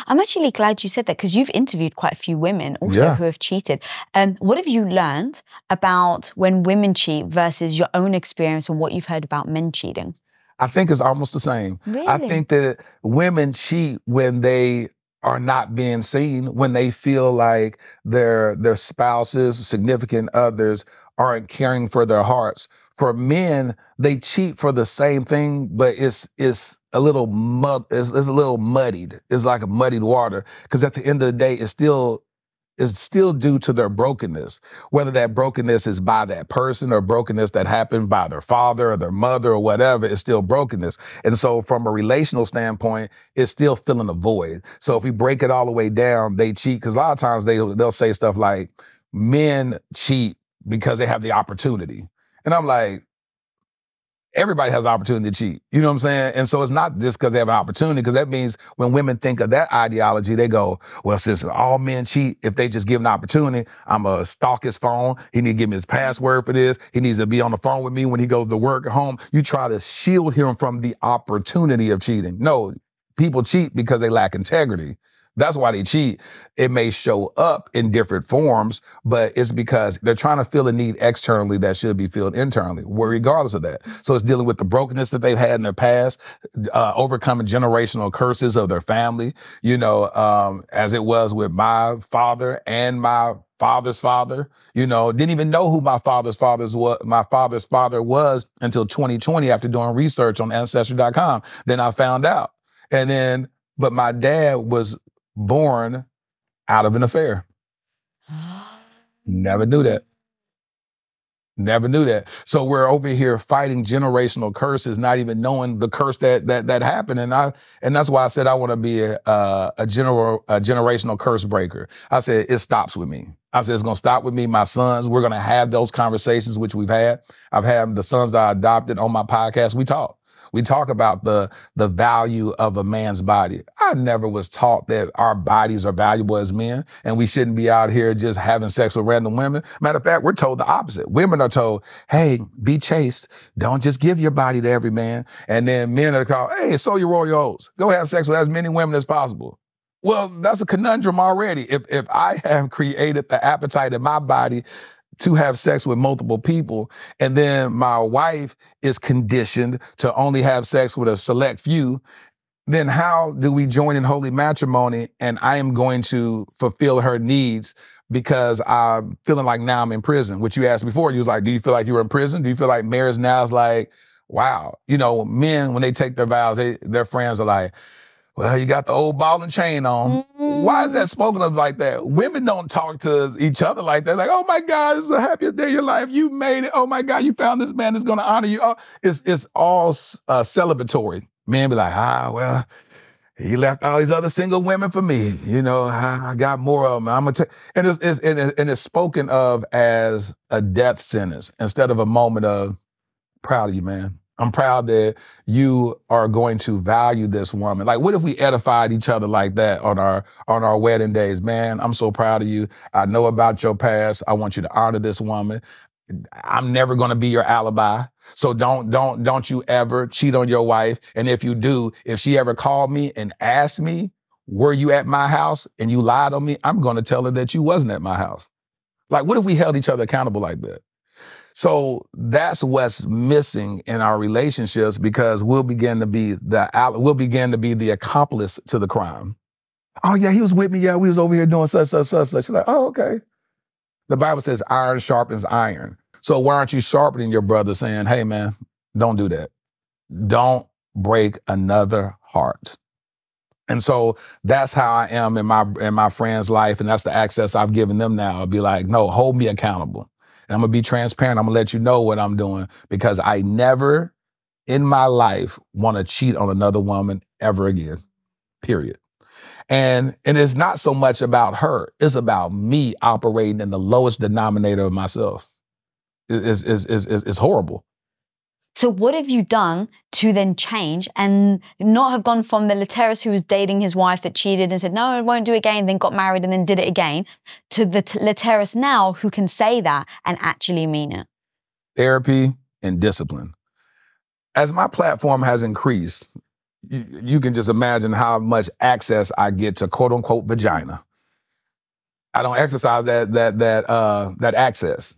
Speaker 1: I'm actually glad you said that because you've interviewed quite a few women also
Speaker 2: Yeah.
Speaker 1: who have cheated. Um, what have you learned about when women cheat versus your own experience and what you've heard about men cheating?
Speaker 2: I think it's almost the same.
Speaker 1: Really?
Speaker 2: I think that women cheat when they are not being seen, when they feel like their their spouses, significant others aren't caring for their hearts. For men, they cheat for the same thing, but it's it's a little mud, it's, it's a little muddied. It's like a muddied water. Because at the end of the day, it's still it's still due to their brokenness. Whether that brokenness is by that person or brokenness that happened by their father or their mother or whatever, it's still brokenness. And so, from a relational standpoint, it's still filling a void. So, if we break it all the way down, they cheat because a lot of times they they'll say stuff like, "Men cheat because they have the opportunity," and I'm like. Everybody has the opportunity to cheat. You know what I'm saying? And so it's not just because they have an opportunity, because that means when women think of that ideology, they go, well, since all men cheat, if they just give an opportunity, I'm going to stalk his phone. He need to give me his password for this. He needs to be on the phone with me when he goes to work at home. You try to shield him from the opportunity of cheating. No, people cheat because they lack integrity. That's why they cheat. It may show up in different forms, but it's because they're trying to fill a need externally that should be filled internally, regardless of that. So it's dealing with the brokenness that they've had in their past, uh, overcoming generational curses of their family, you know, um, as it was with my father and my father's father, you know, didn't even know who my father's father's what my father's father was until 2020 after doing research on ancestry.com. Then I found out. And then, but my dad was born out of an affair. Never knew that. Never knew that. So we're over here fighting generational curses, not even knowing the curse that that that happened. And I and that's why I said I want to be a uh, a general a generational curse breaker. I said it stops with me. I said it's gonna stop with me. My sons, we're gonna have those conversations which we've had. I've had the sons that I adopted on my podcast. We talk. We talk about the the value of a man's body. I never was taught that our bodies are valuable as men and we shouldn't be out here just having sex with random women. Matter of fact, we're told the opposite. Women are told, hey, be chaste. Don't just give your body to every man. And then men are called, hey, sow your royal oats. Go have sex with as many women as possible. Well, that's a conundrum already. If if I have created the appetite in my body to have sex with multiple people, and then my wife is conditioned to only have sex with a select few, then how do we join in holy matrimony and I am going to fulfill her needs because I'm feeling like now I'm in prison? Which you asked before, you was like, do you feel like you were in prison? Do you feel like marriage now is like, wow, you know, men when they take their vows, they, their friends are like, well, you got the old ball and chain on. Why is that spoken of like that? Women don't talk to each other like that. Like, oh my God, is the happiest day of your life. You made it. Oh my God, you found this man that's going to honor you. Oh, it's it's all uh, celebratory. Men be like, ah, well, he left all these other single women for me. You know, I, got more of them. I'm gonna take, and it's, it's and, it- and it's spoken of as a death sentence instead of a moment of proud of you, man. I'm proud that you are going to value this woman. Like, what if we edified each other like that on our on our wedding days? Man, I'm so proud of you. I know about your past. I want you to honor this woman. I'm never going to be your alibi. So don't don't don't you ever cheat on your wife. And if you do, if she ever called me and asked me, "Were you at my house?" and you lied on me, I'm going to tell her that you wasn't at my house. Like, what if we held each other accountable like that? So that's what's missing in our relationships because we'll begin to be the we'll begin to be the accomplice to the crime. Oh yeah, he was with me. Yeah, we was over here doing such such such such. She's like, oh okay. The Bible says iron sharpens iron. So why aren't you sharpening your brother, saying, hey man, don't do that. Don't break another heart. And so that's how I am in my in my friend's life, and that's the access I've given them now. I'll be like, no, hold me accountable. I'm gonna be transparent. I'm gonna let you know what I'm doing because I never in my life want to cheat on another woman ever again. Period. And and it's not so much about her, it's about me operating in the lowest denominator of myself. It's, it's, it's, it's horrible.
Speaker 1: So what have you done to then change and not have gone from the Laterras who was dating his wife that cheated and said, no, I won't do it again, then got married and then did it again, to the t- Laterras now who can say that and actually mean it?
Speaker 2: Therapy and discipline. as my platform has increased, you, you can just imagine how much access I get to quote unquote vagina. I don't exercise that that that uh that access.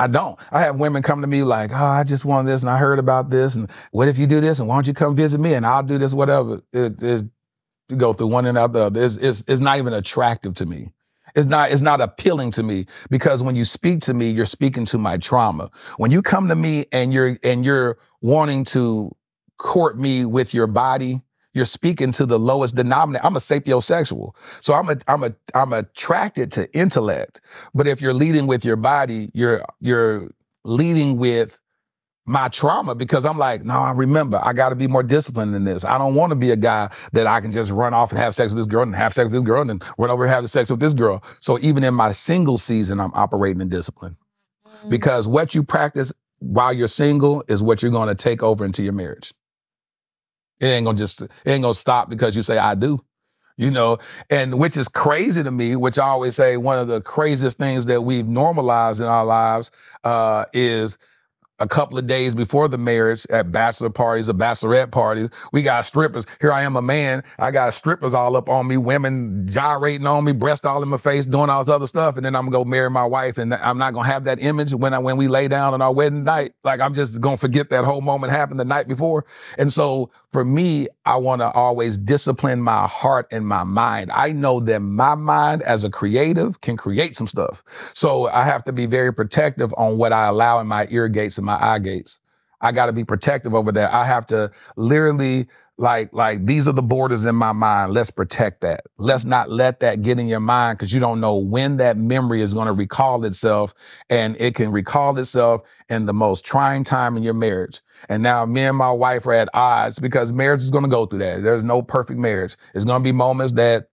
Speaker 2: I don't. I have women come to me like, oh, I just want this and I heard about this. And what if you do this? And why don't you come visit me? And I'll do this, whatever. It you go through one and out the other. It's, it's, it's not even attractive to me. It's not, it's not appealing to me because when you speak to me, you're speaking to my trauma. When you come to me and you're and you're wanting to court me with your body, you're speaking to the lowest denominator. I'm a sapiosexual. So I'm a I'm a I'm attracted to intellect. But if you're leading with your body, you're you're leading with my trauma because I'm like, no, I remember I got to be more disciplined in this. I don't want to be a guy that I can just run off and have sex with this girl and have sex with this girl and then run over and have sex with this girl. So even in my single season, I'm operating in discipline mm-hmm. because what you practice while you're single is what you're going to take over into your marriage. It ain't gonna just it ain't gonna stop because you say I do. You know, and which is crazy to me, which I always say one of the craziest things that we've normalized in our lives uh, is a couple of days before the marriage at bachelor parties or bachelorette parties. We got strippers. Here I am, a man. I got strippers all up on me, women gyrating on me, breast all in my face, doing all this other stuff. And then I'm gonna go marry my wife, and I'm not gonna have that image when I when we lay down on our wedding night. Like I'm just gonna forget that whole moment happened the night before. And so for me, I want to always discipline my heart and my mind. I know that my mind as a creative can create some stuff. So I have to be very protective on what I allow in my ear gates and my eye gates. I got to be protective over that. I have to literally like like these are the borders in my mind let's protect that let's not let that get in your mind because you don't know when that memory is going to recall itself and it can recall itself in the most trying time in your marriage and now me and my wife are at odds because marriage is going to go through that there's no perfect marriage it's going to be moments that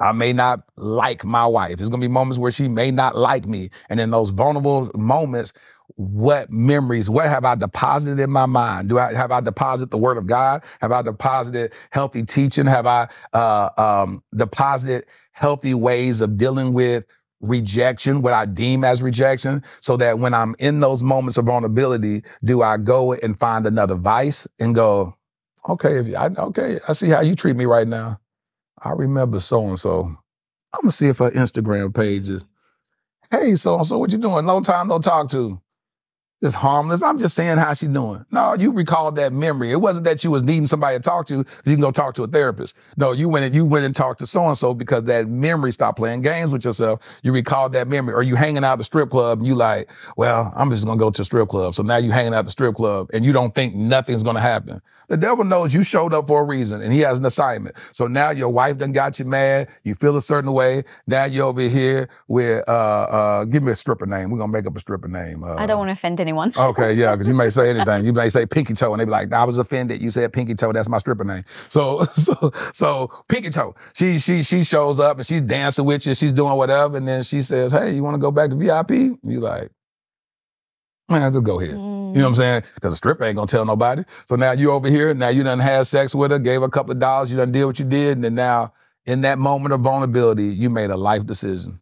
Speaker 2: I may not like my wife. There's gonna be moments where she may not like me. And in those vulnerable moments, what memories, what have I deposited in my mind? Do I have I deposited the word of God? Have I deposited healthy teaching? Have I uh, um, deposited healthy ways of dealing with rejection, what I deem as rejection, so that when I'm in those moments of vulnerability, do I go and find another vice and go, okay, if I, okay, I see how you treat me right now. I remember so and so. I'm gonna see if her Instagram page is, hey, so so, what you doing? No time, no talk to it's harmless. I'm just saying how she doing. No, you recalled that memory. It wasn't that you was needing somebody to talk to. You can go talk to a therapist. No, you went and you went and talked to so and so because that memory stopped playing games with yourself. You recalled that memory, or you hanging out at the strip club and you like, well, I'm just gonna go to the strip club. So now you hanging out at the strip club and you don't think nothing's gonna happen. The devil knows you showed up for a reason and he has an assignment. So now your wife done got you mad. You feel a certain way. Now you're over here with uh uh give me a stripper name. We're gonna make up a stripper name. Uh,
Speaker 1: I don't want to offend anyone anyone. (laughs)
Speaker 2: okay, yeah, because you may say anything. You may say Pinky Toe, and they be like, "I was offended. You said Pinky Toe. That's my stripper name." So, (laughs) so, so Pinky Toe. She, she, she shows up and she's dancing with you. She's doing whatever, and then she says, "Hey, you want to go back to VIP?" You like, man, just go here. Mm. You know what I'm saying? Because a stripper ain't gonna tell nobody. So now you over here. Now you done had sex with her, gave her a couple of dollars. You done did what you did, and then now in that moment of vulnerability, you made a life decision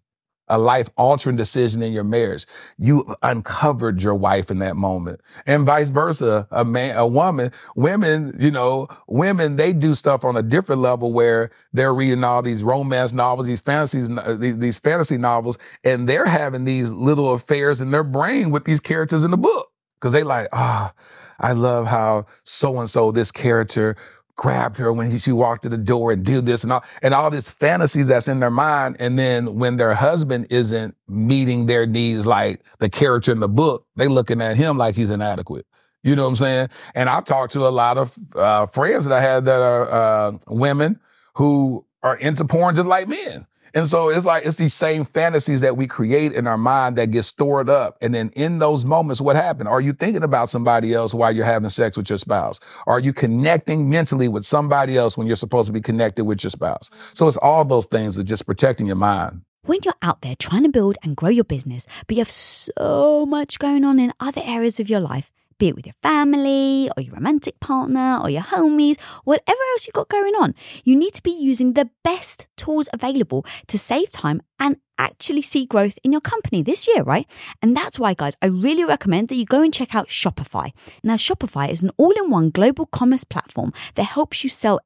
Speaker 2: a life altering decision in your marriage. You uncovered your wife in that moment. And vice versa. A man, a woman, women, you know, women, they do stuff on a different level where they're reading all these romance novels, these fantasies, these, fantasy novels, and they're having these little affairs in their brain with these characters in the book. Cause they like, ah, oh, I love how so and so, this character grabbed her when she walked to the door and do this and all and all this fantasy that's in their mind. And then when their husband isn't meeting their needs like the character in the book, they looking at him like he's inadequate. You know what I'm saying? And I've talked to a lot of uh, friends that I had that are uh, women who are into porn just like men. And so it's like it's these same fantasies that we create in our mind that get stored up. And then in those moments, what happened? Are you thinking about somebody else while you're having sex with your spouse? Are you connecting mentally with somebody else when you're supposed to be connected with your spouse? Mm-hmm. So it's all those things of just protecting your mind.
Speaker 1: When you're out there trying to build and grow your business, but you have so much going on in other areas of your life, be it with your family or your romantic partner or your homies, whatever else you've got going on. You need to be using the best tools available to save time and actually see growth in your company this year, right? And that's why, guys, I really recommend that you go and check out Shopify. Now, Shopify is an all in one global commerce platform that helps you sell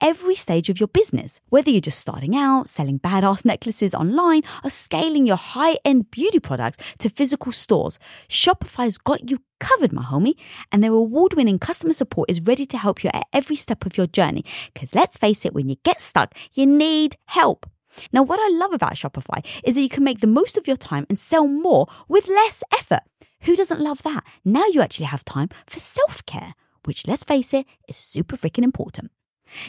Speaker 1: every stage of your business. Whether you're just starting out, selling badass necklaces online, or scaling your high end beauty products to physical stores, Shopify's got you covered, my homie. And their award winning customer support is ready to help you at every step of your journey. Because let's face it, when you get stuck, you need help. Now, what I love about Shopify is that you can make the most of your time and sell more with less effort. Who doesn't love that? Now you actually have time for self care, which, let's face it, is super freaking important.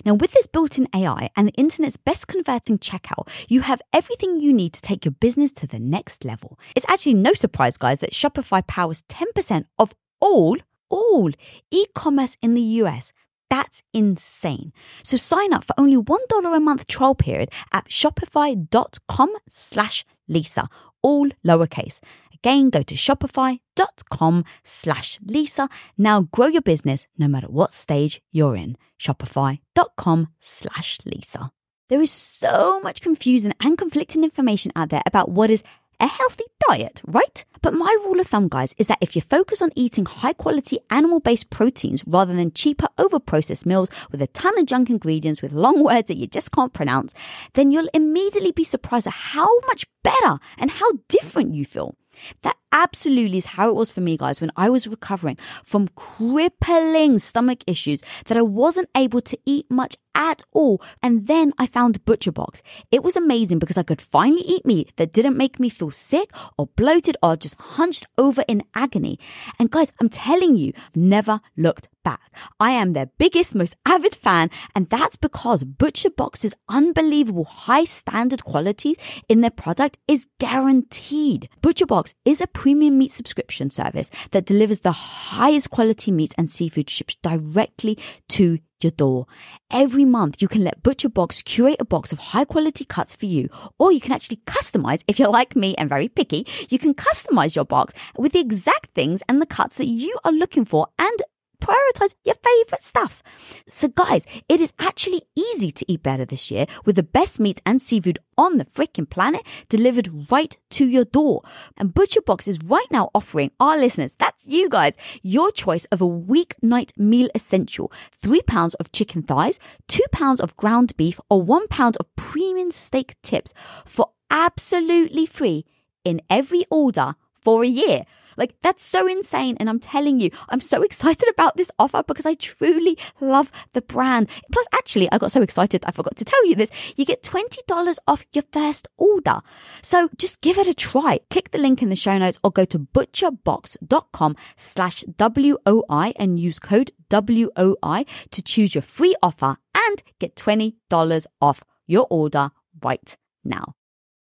Speaker 1: Now, with this built in AI and the internet's best converting checkout, you have everything you need to take your business to the next level. It's actually no surprise, guys, that Shopify powers 10% of all, all e commerce in the US. That's insane. So sign up for only $1 a month trial period at shopify.com slash Lisa, all lowercase. Again, go to shopify.com slash Lisa. Now grow your business no matter what stage you're in. Shopify.com slash Lisa. There is so much confusing and conflicting information out there about what is a healthy diet, right? But my rule of thumb, guys, is that if you focus on eating high quality animal based proteins rather than cheaper over processed meals with a ton of junk ingredients with long (laughs) words that you just can't pronounce, then you'll immediately be surprised at how much better and how different you feel. That absolutely is how it was for me, guys, when I was recovering from crippling stomach issues that I wasn't able to eat much at all. And then I found ButcherBox. It was amazing because I could finally eat meat that didn't make me feel sick or bloated or just hunched over in agony. And guys, I'm telling you, I've never looked back. I am their biggest, most avid fan, and that's because ButcherBox's unbelievable high standard qualities in their product is guaranteed. ButcherBox is a premium meat subscription service that delivers the highest quality meats and seafood shipped directly to your door. Every month, you can let ButcherBox curate a box of high quality cuts for you, or you can actually customize, if you're like me and very picky, you can customize your box with the exact things and the cuts that you are looking for and prioritize your favorite stuff. So guys, it is actually easy to eat better this year with the best meat and seafood on the freaking planet delivered right to your door. And ButcherBox is right now offering our listeners, that's you guys, your choice of a weeknight meal essential. Three pounds of chicken thighs, two pounds of ground beef, or one pound of premium steak tips for absolutely free in every order for a year. Like that's so insane. And I'm telling you, I'm so (laughs) excited about this offer because I truly love the brand. Plus, actually, I got so excited. I forgot to tell you this. You get $20 off your first order. So just give it a try. Click the link in the show notes or go to butcherbox.com slash WOI and use code WOI to choose your free offer and get $20 off your order right now.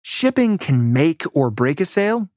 Speaker 3: Shipping can make or break a sale,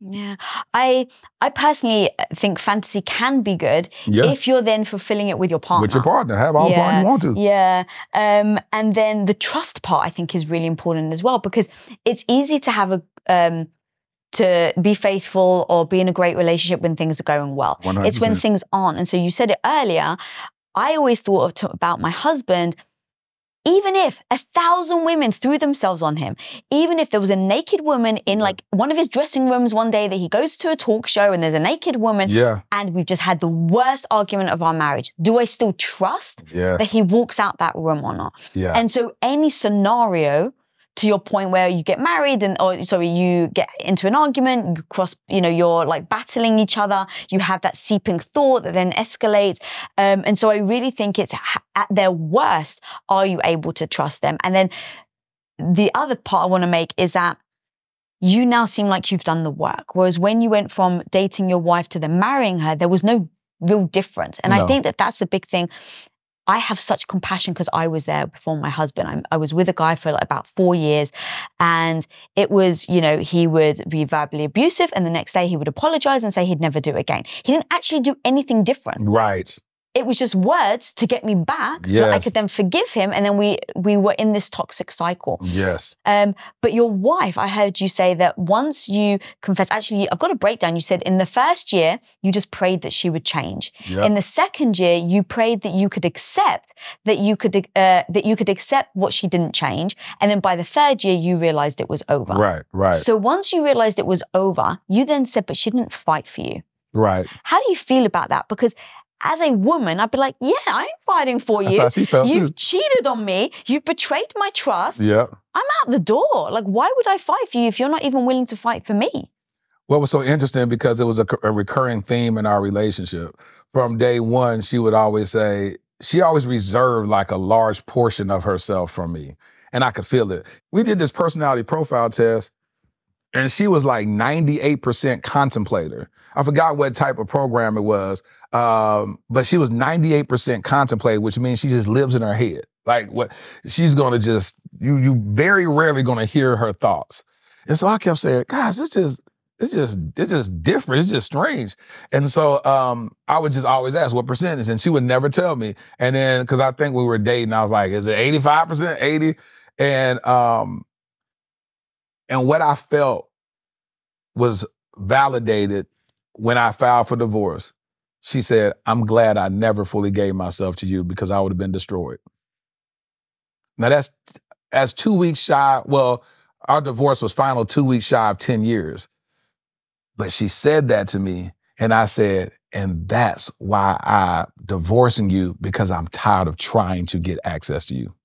Speaker 1: Yeah, I I personally think fantasy can be good
Speaker 2: Yeah.
Speaker 1: if you're then fulfilling it with your partner.
Speaker 2: With your partner, have all the fun you want to.
Speaker 1: Yeah. Um, and then the trust part I think is really important as well because it's easy to have a um to be faithful or be in a great relationship when things are going well. It's when things aren't. And so you said it earlier. I always thought about my husband. Even if a thousand women threw themselves on him, even if there was a naked woman in like one of his dressing rooms one day that he goes to a talk show and there's a naked woman
Speaker 2: Yeah.
Speaker 1: and we've just had the worst argument of our marriage, do I still trust
Speaker 2: Yes.
Speaker 1: that he walks out that room or not?
Speaker 2: yeah.
Speaker 1: And so any scenario to your point where you get married and or sorry, you get into an argument, you cross, you know, you're like battling each other, you have that seeping thought that then escalates. Um, and so I really think it's at their worst, are you able to trust them? And then the other part I want to make is that you now seem like you've done the work. Whereas when you went from dating your wife to then marrying her, there was no real difference. And I think that that's the big thing. I have such compassion because I was there before my husband. I'm, i was with a guy for like about four years, and it was, you know, he would be verbally abusive, and the next day he would apologize and say he'd never do it again. He didn't actually do anything different.
Speaker 2: Right
Speaker 1: it was just words to get me back so that I could then forgive him. And then we we were in this toxic cycle.
Speaker 2: Yes.
Speaker 1: Um, but your wife, I heard you say that once you confess, actually, I've got a breakdown. You said in the first year, you just prayed that she would change.
Speaker 2: Yep.
Speaker 1: In the second year, you prayed that you could accept that you could uh, that you could accept what she didn't change. And then by the third year, you realized it was over.
Speaker 2: Right. Right.
Speaker 1: So once you realized it was over, you then said, but she didn't fight for you.
Speaker 2: right.
Speaker 1: How do you feel about that? Because as a woman, I'd be like, yeah, I'm fighting for you.
Speaker 2: how she felt
Speaker 1: You've
Speaker 2: too.
Speaker 1: cheated on me. You've betrayed my trust.
Speaker 2: Yep.
Speaker 1: I'm out the door. Like, why would I fight for you if you're not even willing to fight for me?
Speaker 2: What was so interesting because it was a, a recurring theme in our relationship. From day one, she would always say, she always reserved like a large portion of herself from me. And I could feel it. We did this personality profile test, and she was like 98% contemplator. I forgot what type of program it was, um, but she was 98% contemplator, which means she just lives in her head. Like what she's gonna just you you very rarely gonna hear her thoughts. And so I kept saying, guys, it's just it's just it's just different. It's just strange. And so um, I would just always ask what percentage, and she would never tell me. And then because I think we were dating, I was like, is it eighty five percent, eighty? And um, and what I felt was validated when I filed for divorce. She said, "I'm glad I never fully gave myself to you because I would have been destroyed." Now that's as two weeks shy. Well, our divorce was final two weeks shy of 10 years. But she said that to me, and I said, and that's why I'm divorcing you because I'm tired of trying to get access to you.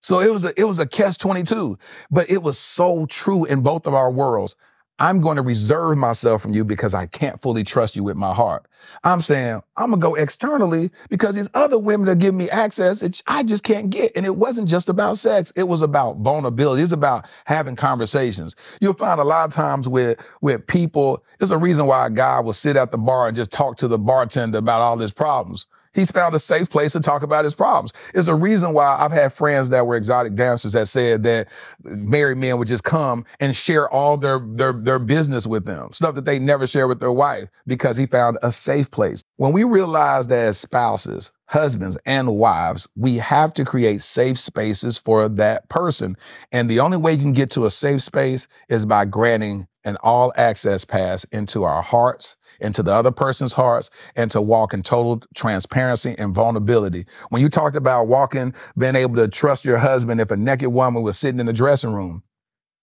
Speaker 2: So it was a, it was a catch 22, but it was so true in both of our worlds. I'm going to reserve myself from you because I can't fully trust you with my heart. I'm saying I'm gonna go externally because these other women that give me access that I just can't get. And it wasn't just about sex; it was about vulnerability. It was about having conversations. You'll find a lot of times with with people. There's a reason why a guy will sit at the bar and just talk to the bartender about all his problems. He's found a safe place to talk about his problems. It's a reason why I've had friends that were exotic dancers that said that married men would just come and share all their their their business with them, stuff that they never share with their wife, because he found a safe place. When we realize that as spouses, husbands and wives, we have to create safe spaces for that person. And the only way you can get to a safe space is by granting an all access pass into our hearts, into the other person's hearts, and to walk in total transparency and vulnerability. When you talked about walking, being able to trust your husband if a naked woman was sitting in the dressing room,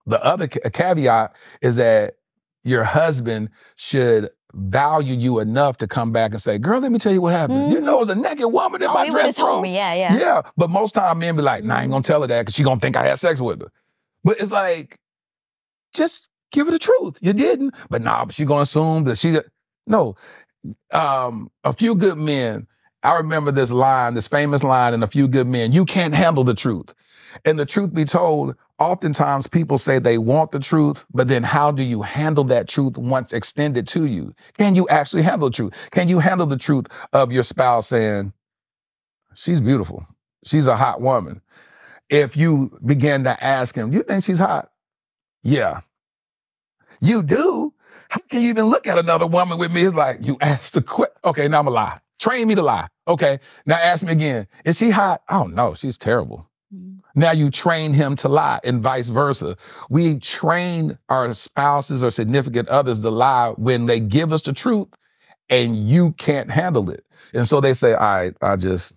Speaker 2: the other ca- caveat is that your husband should value you enough to come back and say, girl, let me tell you what happened. You mm-hmm. know, it was a naked woman in
Speaker 1: oh,
Speaker 2: my
Speaker 1: he would have
Speaker 2: dressing room.
Speaker 1: told me. Yeah, yeah.
Speaker 2: Yeah, but most time men be like, nah, I ain't gonna tell her that because she gonna think I had sex with her. But it's like, just give her the truth. You didn't, but nah, but she gonna assume that she. No, um, a few good men. I remember this line, this famous line in A Few Good Men. You can't handle the truth, and the truth be told, oftentimes people say they want the truth, but then how do you handle that truth once extended to you? Can you actually handle the truth? Can you handle the truth of your spouse saying, "She's beautiful, she's a hot woman"? if you begin to ask him, you think she's hot? Yeah. You do? How can you even look at another woman with me? It's like, you asked the question. Okay, now I'm a lie. Train me to lie. Okay, now ask me again. Is she hot? Oh no, she's terrible. Mm-hmm. Now you train him to lie and vice versa. We train our spouses or significant others to lie when they give us the truth and you can't handle it. And so they say, all right, I just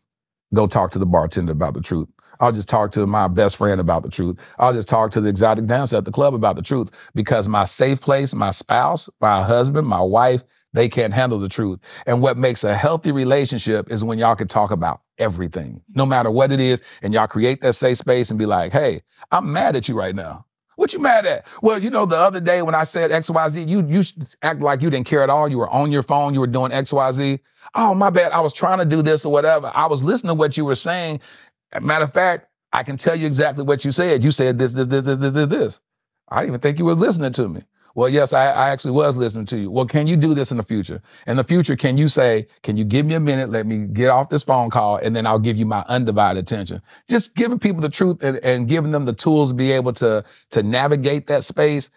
Speaker 2: go talk to the bartender about the truth. I'll just talk to my best friend about the truth. I'll just talk to the exotic dancer at the club about the truth because my safe place, my spouse, my husband, my wife, they can't handle the truth. And what makes a healthy relationship is when y'all can talk about everything, no matter what it is, and y'all create that safe space and be like, hey, I'm mad at you right now. What you mad at? Well, you know, the other day when I said XYZ, you you act like you didn't care at all. You were on your phone, you were doing XYZ. Oh, my bad. I was trying to do this or whatever. I was listening to what you were saying. Matter of fact, I can tell you exactly what you said. You said this, this, this, this, this, this, this. I didn't even think you were listening to me. Well, yes, I, I actually was listening to you. Well, can you do this in the future? In the future, can you say, can you give me a minute? Let me get off this phone call and then I'll give you my undivided attention. Just giving people the truth and, and giving them the tools to be able to, to navigate that space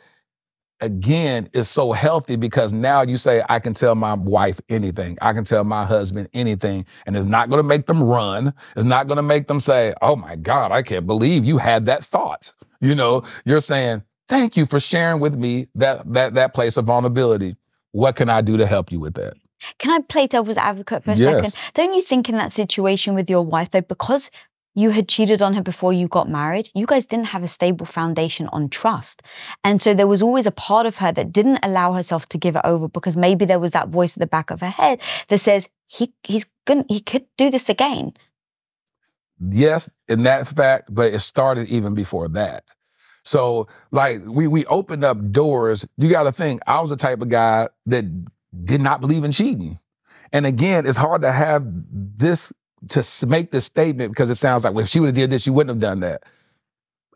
Speaker 2: again is so healthy because now you say, I can tell my wife anything. I can tell my husband anything. And it's not going to make them run. It's not going to make them say, Oh my God, I can't believe you had that thought. You know, you're saying, thank you for sharing with me that, that, that place of vulnerability. What can I do to help you with that?
Speaker 1: Can I play devil's advocate for a
Speaker 2: Yes.
Speaker 1: second? Don't you think in that situation with your wife, though, because you had cheated on her before you got married, you guys didn't have a stable foundation on trust. And so there was always a part of her that didn't allow herself to give it over because maybe there was that voice at the back of her head that says, he, he's gonna, he could do this again.
Speaker 2: Yes, and that's fact, but it started even before that. So like we we opened up doors. You got to think I was the type of guy that did not believe in cheating. And again, it's hard to have this to make this statement because it sounds like well, if she would have did this, she wouldn't have done that.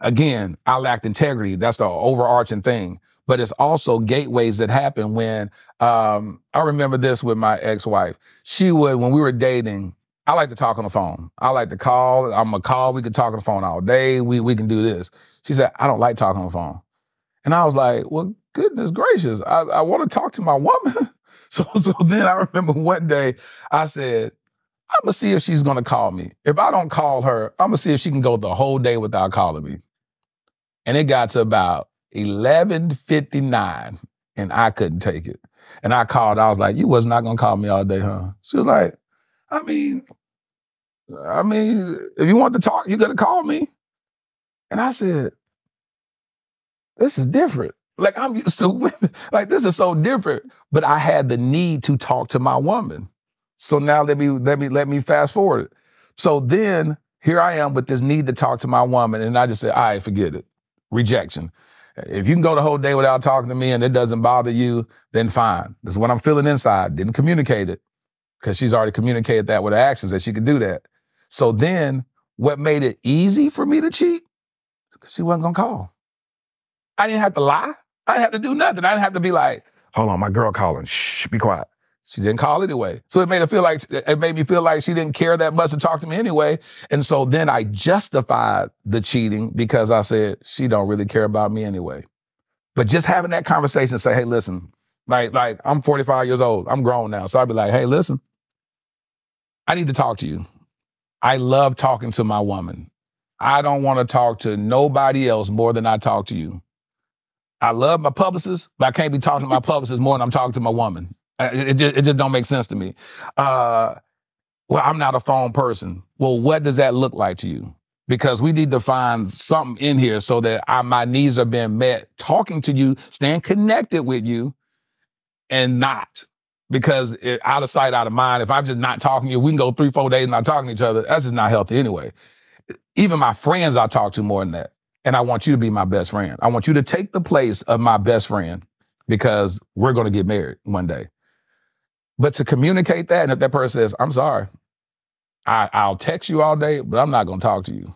Speaker 2: Again, I lacked integrity. That's the overarching thing. But it's also gateways that happen when um, I remember this with my ex-wife. She would, when we were dating, I like to talk on the phone. I like to call. I'm a call. We could talk on the phone all day. We we can do this. She said, I don't like talking on the phone. And I was like, well, goodness gracious, I, I want to talk to my woman. (laughs) so so then I remember one day I said, I'm gonna see if she's gonna call me. If I don't call her, I'm gonna see if she can go the whole day without calling me. And it got to about 11:59, and I couldn't take it. And I called. I was like, "You was not gonna call me all day, huh?" She was like, "I mean, I mean, if you want to talk, you gotta call me." And I said, "This is different. Like I'm used to (laughs) women. Like this is so different." But I had the need to talk to my woman. So now let me let me let me fast forward. So then here I am with this need to talk to my woman, and I just said, "All right, forget it. Rejection. If you can go the whole day without talking to me and it doesn't bother you, then fine. This is what I'm feeling inside. Didn't communicate it because she's already communicated that with her actions that she could do that. So then, what made it easy for me to cheat? She wasn't gonna call. I didn't have to lie. I didn't have to do nothing. I didn't have to be like, "Hold on, my girl calling. Shh, be quiet." She didn't call anyway. So it made her feel like it made me feel like she didn't care that much to talk to me anyway. And so then I justified the cheating because I said she don't really care about me anyway. But just having that conversation, say, hey, listen, like, like I'm 45 years old. I'm grown now. So I'd be like, hey, listen, I need to talk to you. I love talking to my woman. I don't want to talk to nobody else more than I talk to you. I love my publicist, but I can't be talking to my (laughs) publicist more than I'm talking to my woman. Uh, It, it just, it just don't make sense to me. Uh, well, I'm not a phone person. Well, what does that look like to you? Because we need to find something in here so that I, my needs are being met. Talking to you, staying connected with you, and not because it, out of sight, out of mind. If I'm just not talking to you, we can go three, four days not talking to each other. That's just not healthy anyway. Even my friends, I talk to more than that. And I want you to be my best friend. I want you to take the place of my best friend because we're going to get married one day. But to communicate that, and if that person says, I'm sorry, I, I'll text you all day, but I'm not going to talk to you,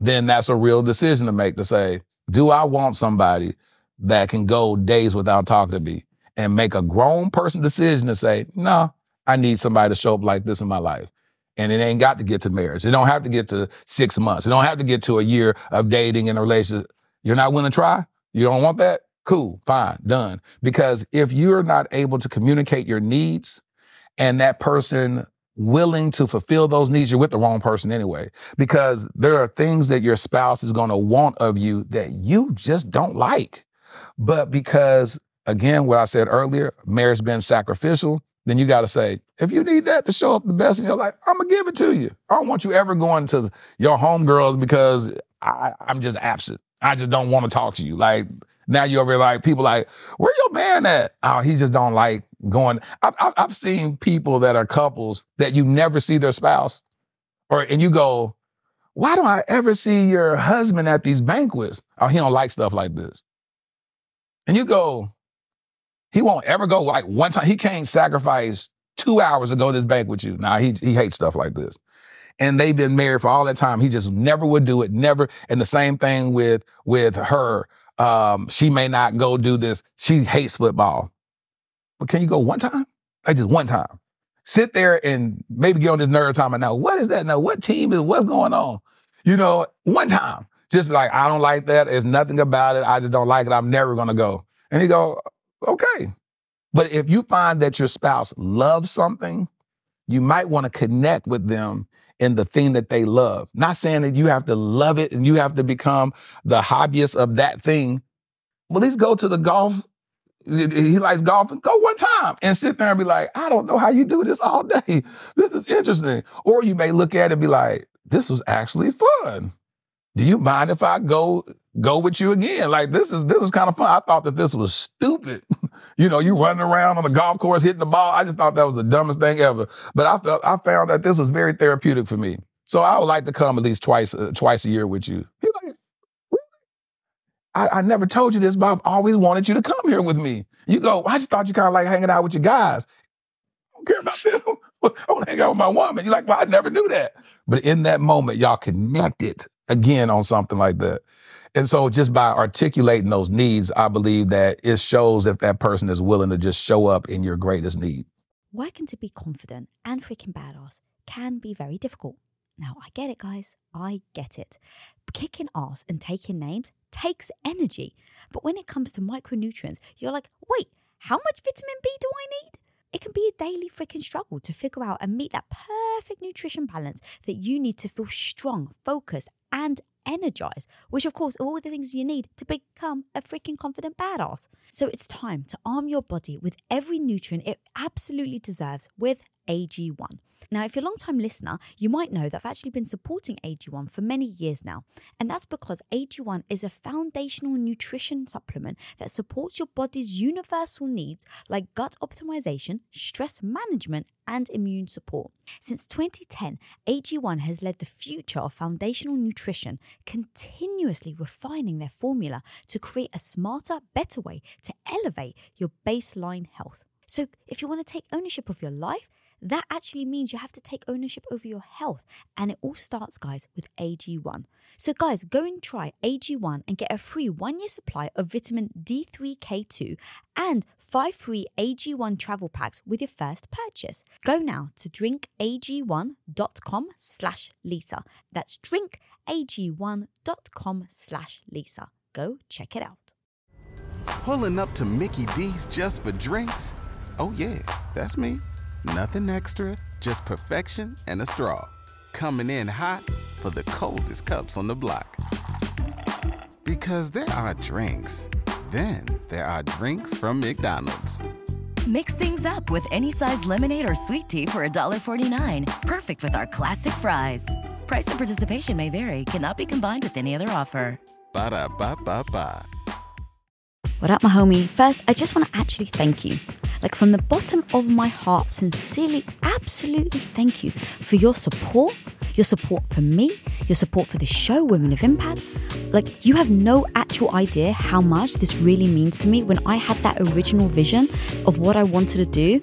Speaker 2: then that's a real decision to make to say, do I want somebody that can go days without talking to me and make a grown person decision to say, no, I need somebody to show up like this in my life. And it ain't got to get to marriage. It don't have to get to six months. It don't have to get to a year of dating and a relationship. You're not willing to try? You don't want that? Cool, fine, done. Because if you're not able to communicate your needs and that person willing to fulfill those needs, you're with the wrong person anyway. Because there are things that your spouse is going to want of you that you just don't like. But because, again, what I said earlier, marriage been sacrificial, then you got to say, if you need that to show up the best in your life, I'm gonna give it to you. I don't want you ever going to your homegirls because I, I'm just absent. I just don't want to talk to you. Like now you're over like people like, where your man at? Oh, he just don't like going. I've, I've, I've seen people that are couples that you never see their spouse, or and you go, why don't I ever see your husband at these banquets? Oh, he don't like stuff like this. And you go, he won't ever go like one time. He can't sacrifice two hours to go to this bank with you. Nah, he he hates stuff like this. And they've been married for all that time. He just never would do it. Never. And the same thing with with her. Um, she may not go do this. She hates football. But can you go one time? Like just one time. Sit there and maybe get on this nerd time and now, what is that now? What team is what's going on? You know, one time. Just like, I don't like that. There's nothing about it. I just don't like it. I'm never gonna go. And you go, okay. But if you find that your spouse loves something, you might want to connect with them in the thing that they love. Not saying that you have to love it and you have to become the hobbyist of that thing. Well, at least go to the golf. He likes golf and go one time and sit there and be like, I don't know how you do this all day. (laughs) This is interesting. Or you may look at it and be like, this was actually fun. Do you mind if I go go with you again? Like this is this was kind of fun. I thought that this was stupid. (laughs) you know, you running around on the golf course hitting the ball. I just thought that was the dumbest thing ever. But I felt I found that this was very therapeutic for me. So I would like to come at least twice uh, twice a year with you. He's like, really? I, I never told you this, but I've always wanted you to come here with me. You go, I just thought you kind of like hanging out with your guys. I don't care about them. (laughs) I want to hang out with my woman. You're like, well, I never knew that. But in that moment, y'all connected again on something like that. And so just by articulating those needs, I believe that it shows if that person is willing to just show up in your greatest need.
Speaker 1: Working to be confident and freaking badass can be very difficult. Now, I get it, guys. I get it. Kicking ass and taking names takes energy. But when it comes to micronutrients, you're like, wait, how much vitamin B do I need? It can be a daily freaking struggle to figure out and meet that perfect nutrition balance that you need to feel strong, focused, and energized, which of course are all the things you need to become a freaking confident badass. So it's time to arm your body with every nutrient it absolutely deserves with AG1. Now, if you're a long time listener, you might know that I've actually been supporting AG1 for many years now. And that's because AG1 is a foundational nutrition supplement that supports your body's universal needs like gut optimization, stress management, and immune support. Since 2010, AG1 has led the future of foundational nutrition, continuously refining their formula to create a smarter, better way to elevate your baseline health. So, if you want to take ownership of your life, that actually means you have to take ownership over your health. And it all starts, guys, with AG1. So, guys, go and try AG1 and get a free one year supply of vitamin D3K2 and five free AG1 travel packs with your first purchase. Go now to drinkag1.com slash Lisa. That's drinkag1.com slash Lisa. Go check it out.
Speaker 4: Pulling up to Mickey D's just for drinks? Oh, yeah, that's me. Nothing extra, just perfection and a straw. Coming in hot for the coldest cups on the block. Because there are drinks, then there are drinks from McDonald's.
Speaker 5: Mix things up with any size lemonade or sweet tea for $1.49. Perfect with our classic fries. Price and participation may vary, cannot be combined with any other offer.
Speaker 4: Ba da ba ba ba.
Speaker 1: What up, my homie? First, I just want to actually thank you. Like from the bottom of my heart, sincerely, absolutely thank you for your support, your support for me, your support for the show, Women of Impact. Like, you have no actual idea how much this really means to me when I had that original vision of what I wanted to do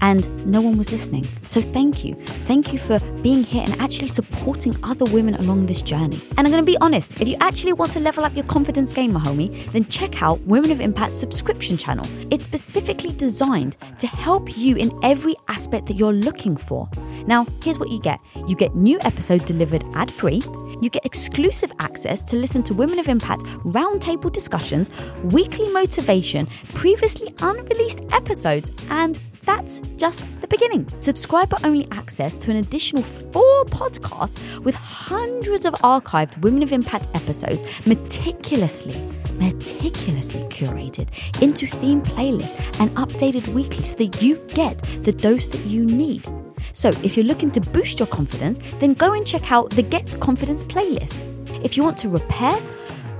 Speaker 1: and no one was listening. So thank you. Thank you for being here and actually supporting other women along this journey. And I'm going to be honest, if you actually want to level up your confidence game, my homie, then check out Women of Impact subscription channel. It's specifically designed to help you in every aspect that you're looking for. Now, here's what you get. You get new episode delivered ad-free. You get exclusive access to listen to Women of Impact roundtable discussions, weekly motivation, previously unreleased episodes, and that's just the beginning. Subscriber only access to an additional four podcasts with hundreds of archived Women of Impact episodes meticulously, meticulously curated into theme playlists and updated weekly so that you get the dose that you need. So, if you're looking to boost your confidence, then go and check out the Get Confidence playlist. If you want to repair,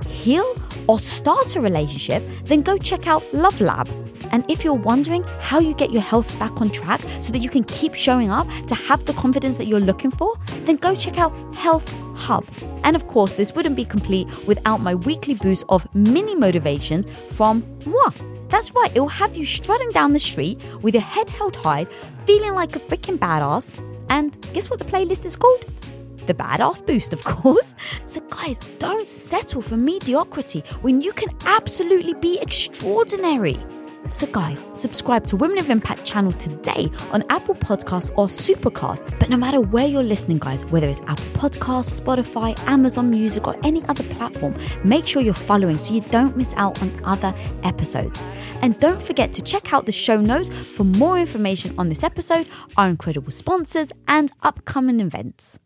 Speaker 1: heal, or start a relationship, then go check out Love Lab. And if you're wondering how you get your health back on track so that you can keep showing up to have the confidence that you're looking for, then go check out Health Hub. And of course, this wouldn't be complete without my weekly boost of mini motivations from moi. That's right, it will have you strutting down the street with your head held high, feeling like a freaking badass. And guess what the playlist is called? the badass boost, of (laughs) course. So, guys, don't settle for mediocrity when you can absolutely be extraordinary. So, guys, subscribe to Women of Impact channel today on Apple Podcasts or Supercast. But no matter where you're listening, guys, whether it's Apple Podcasts, Spotify, Amazon Music, or any other platform, make sure you're following so you don't miss out on other episodes. And don't forget to check out the show notes for more information on this episode, our incredible sponsors, and upcoming events.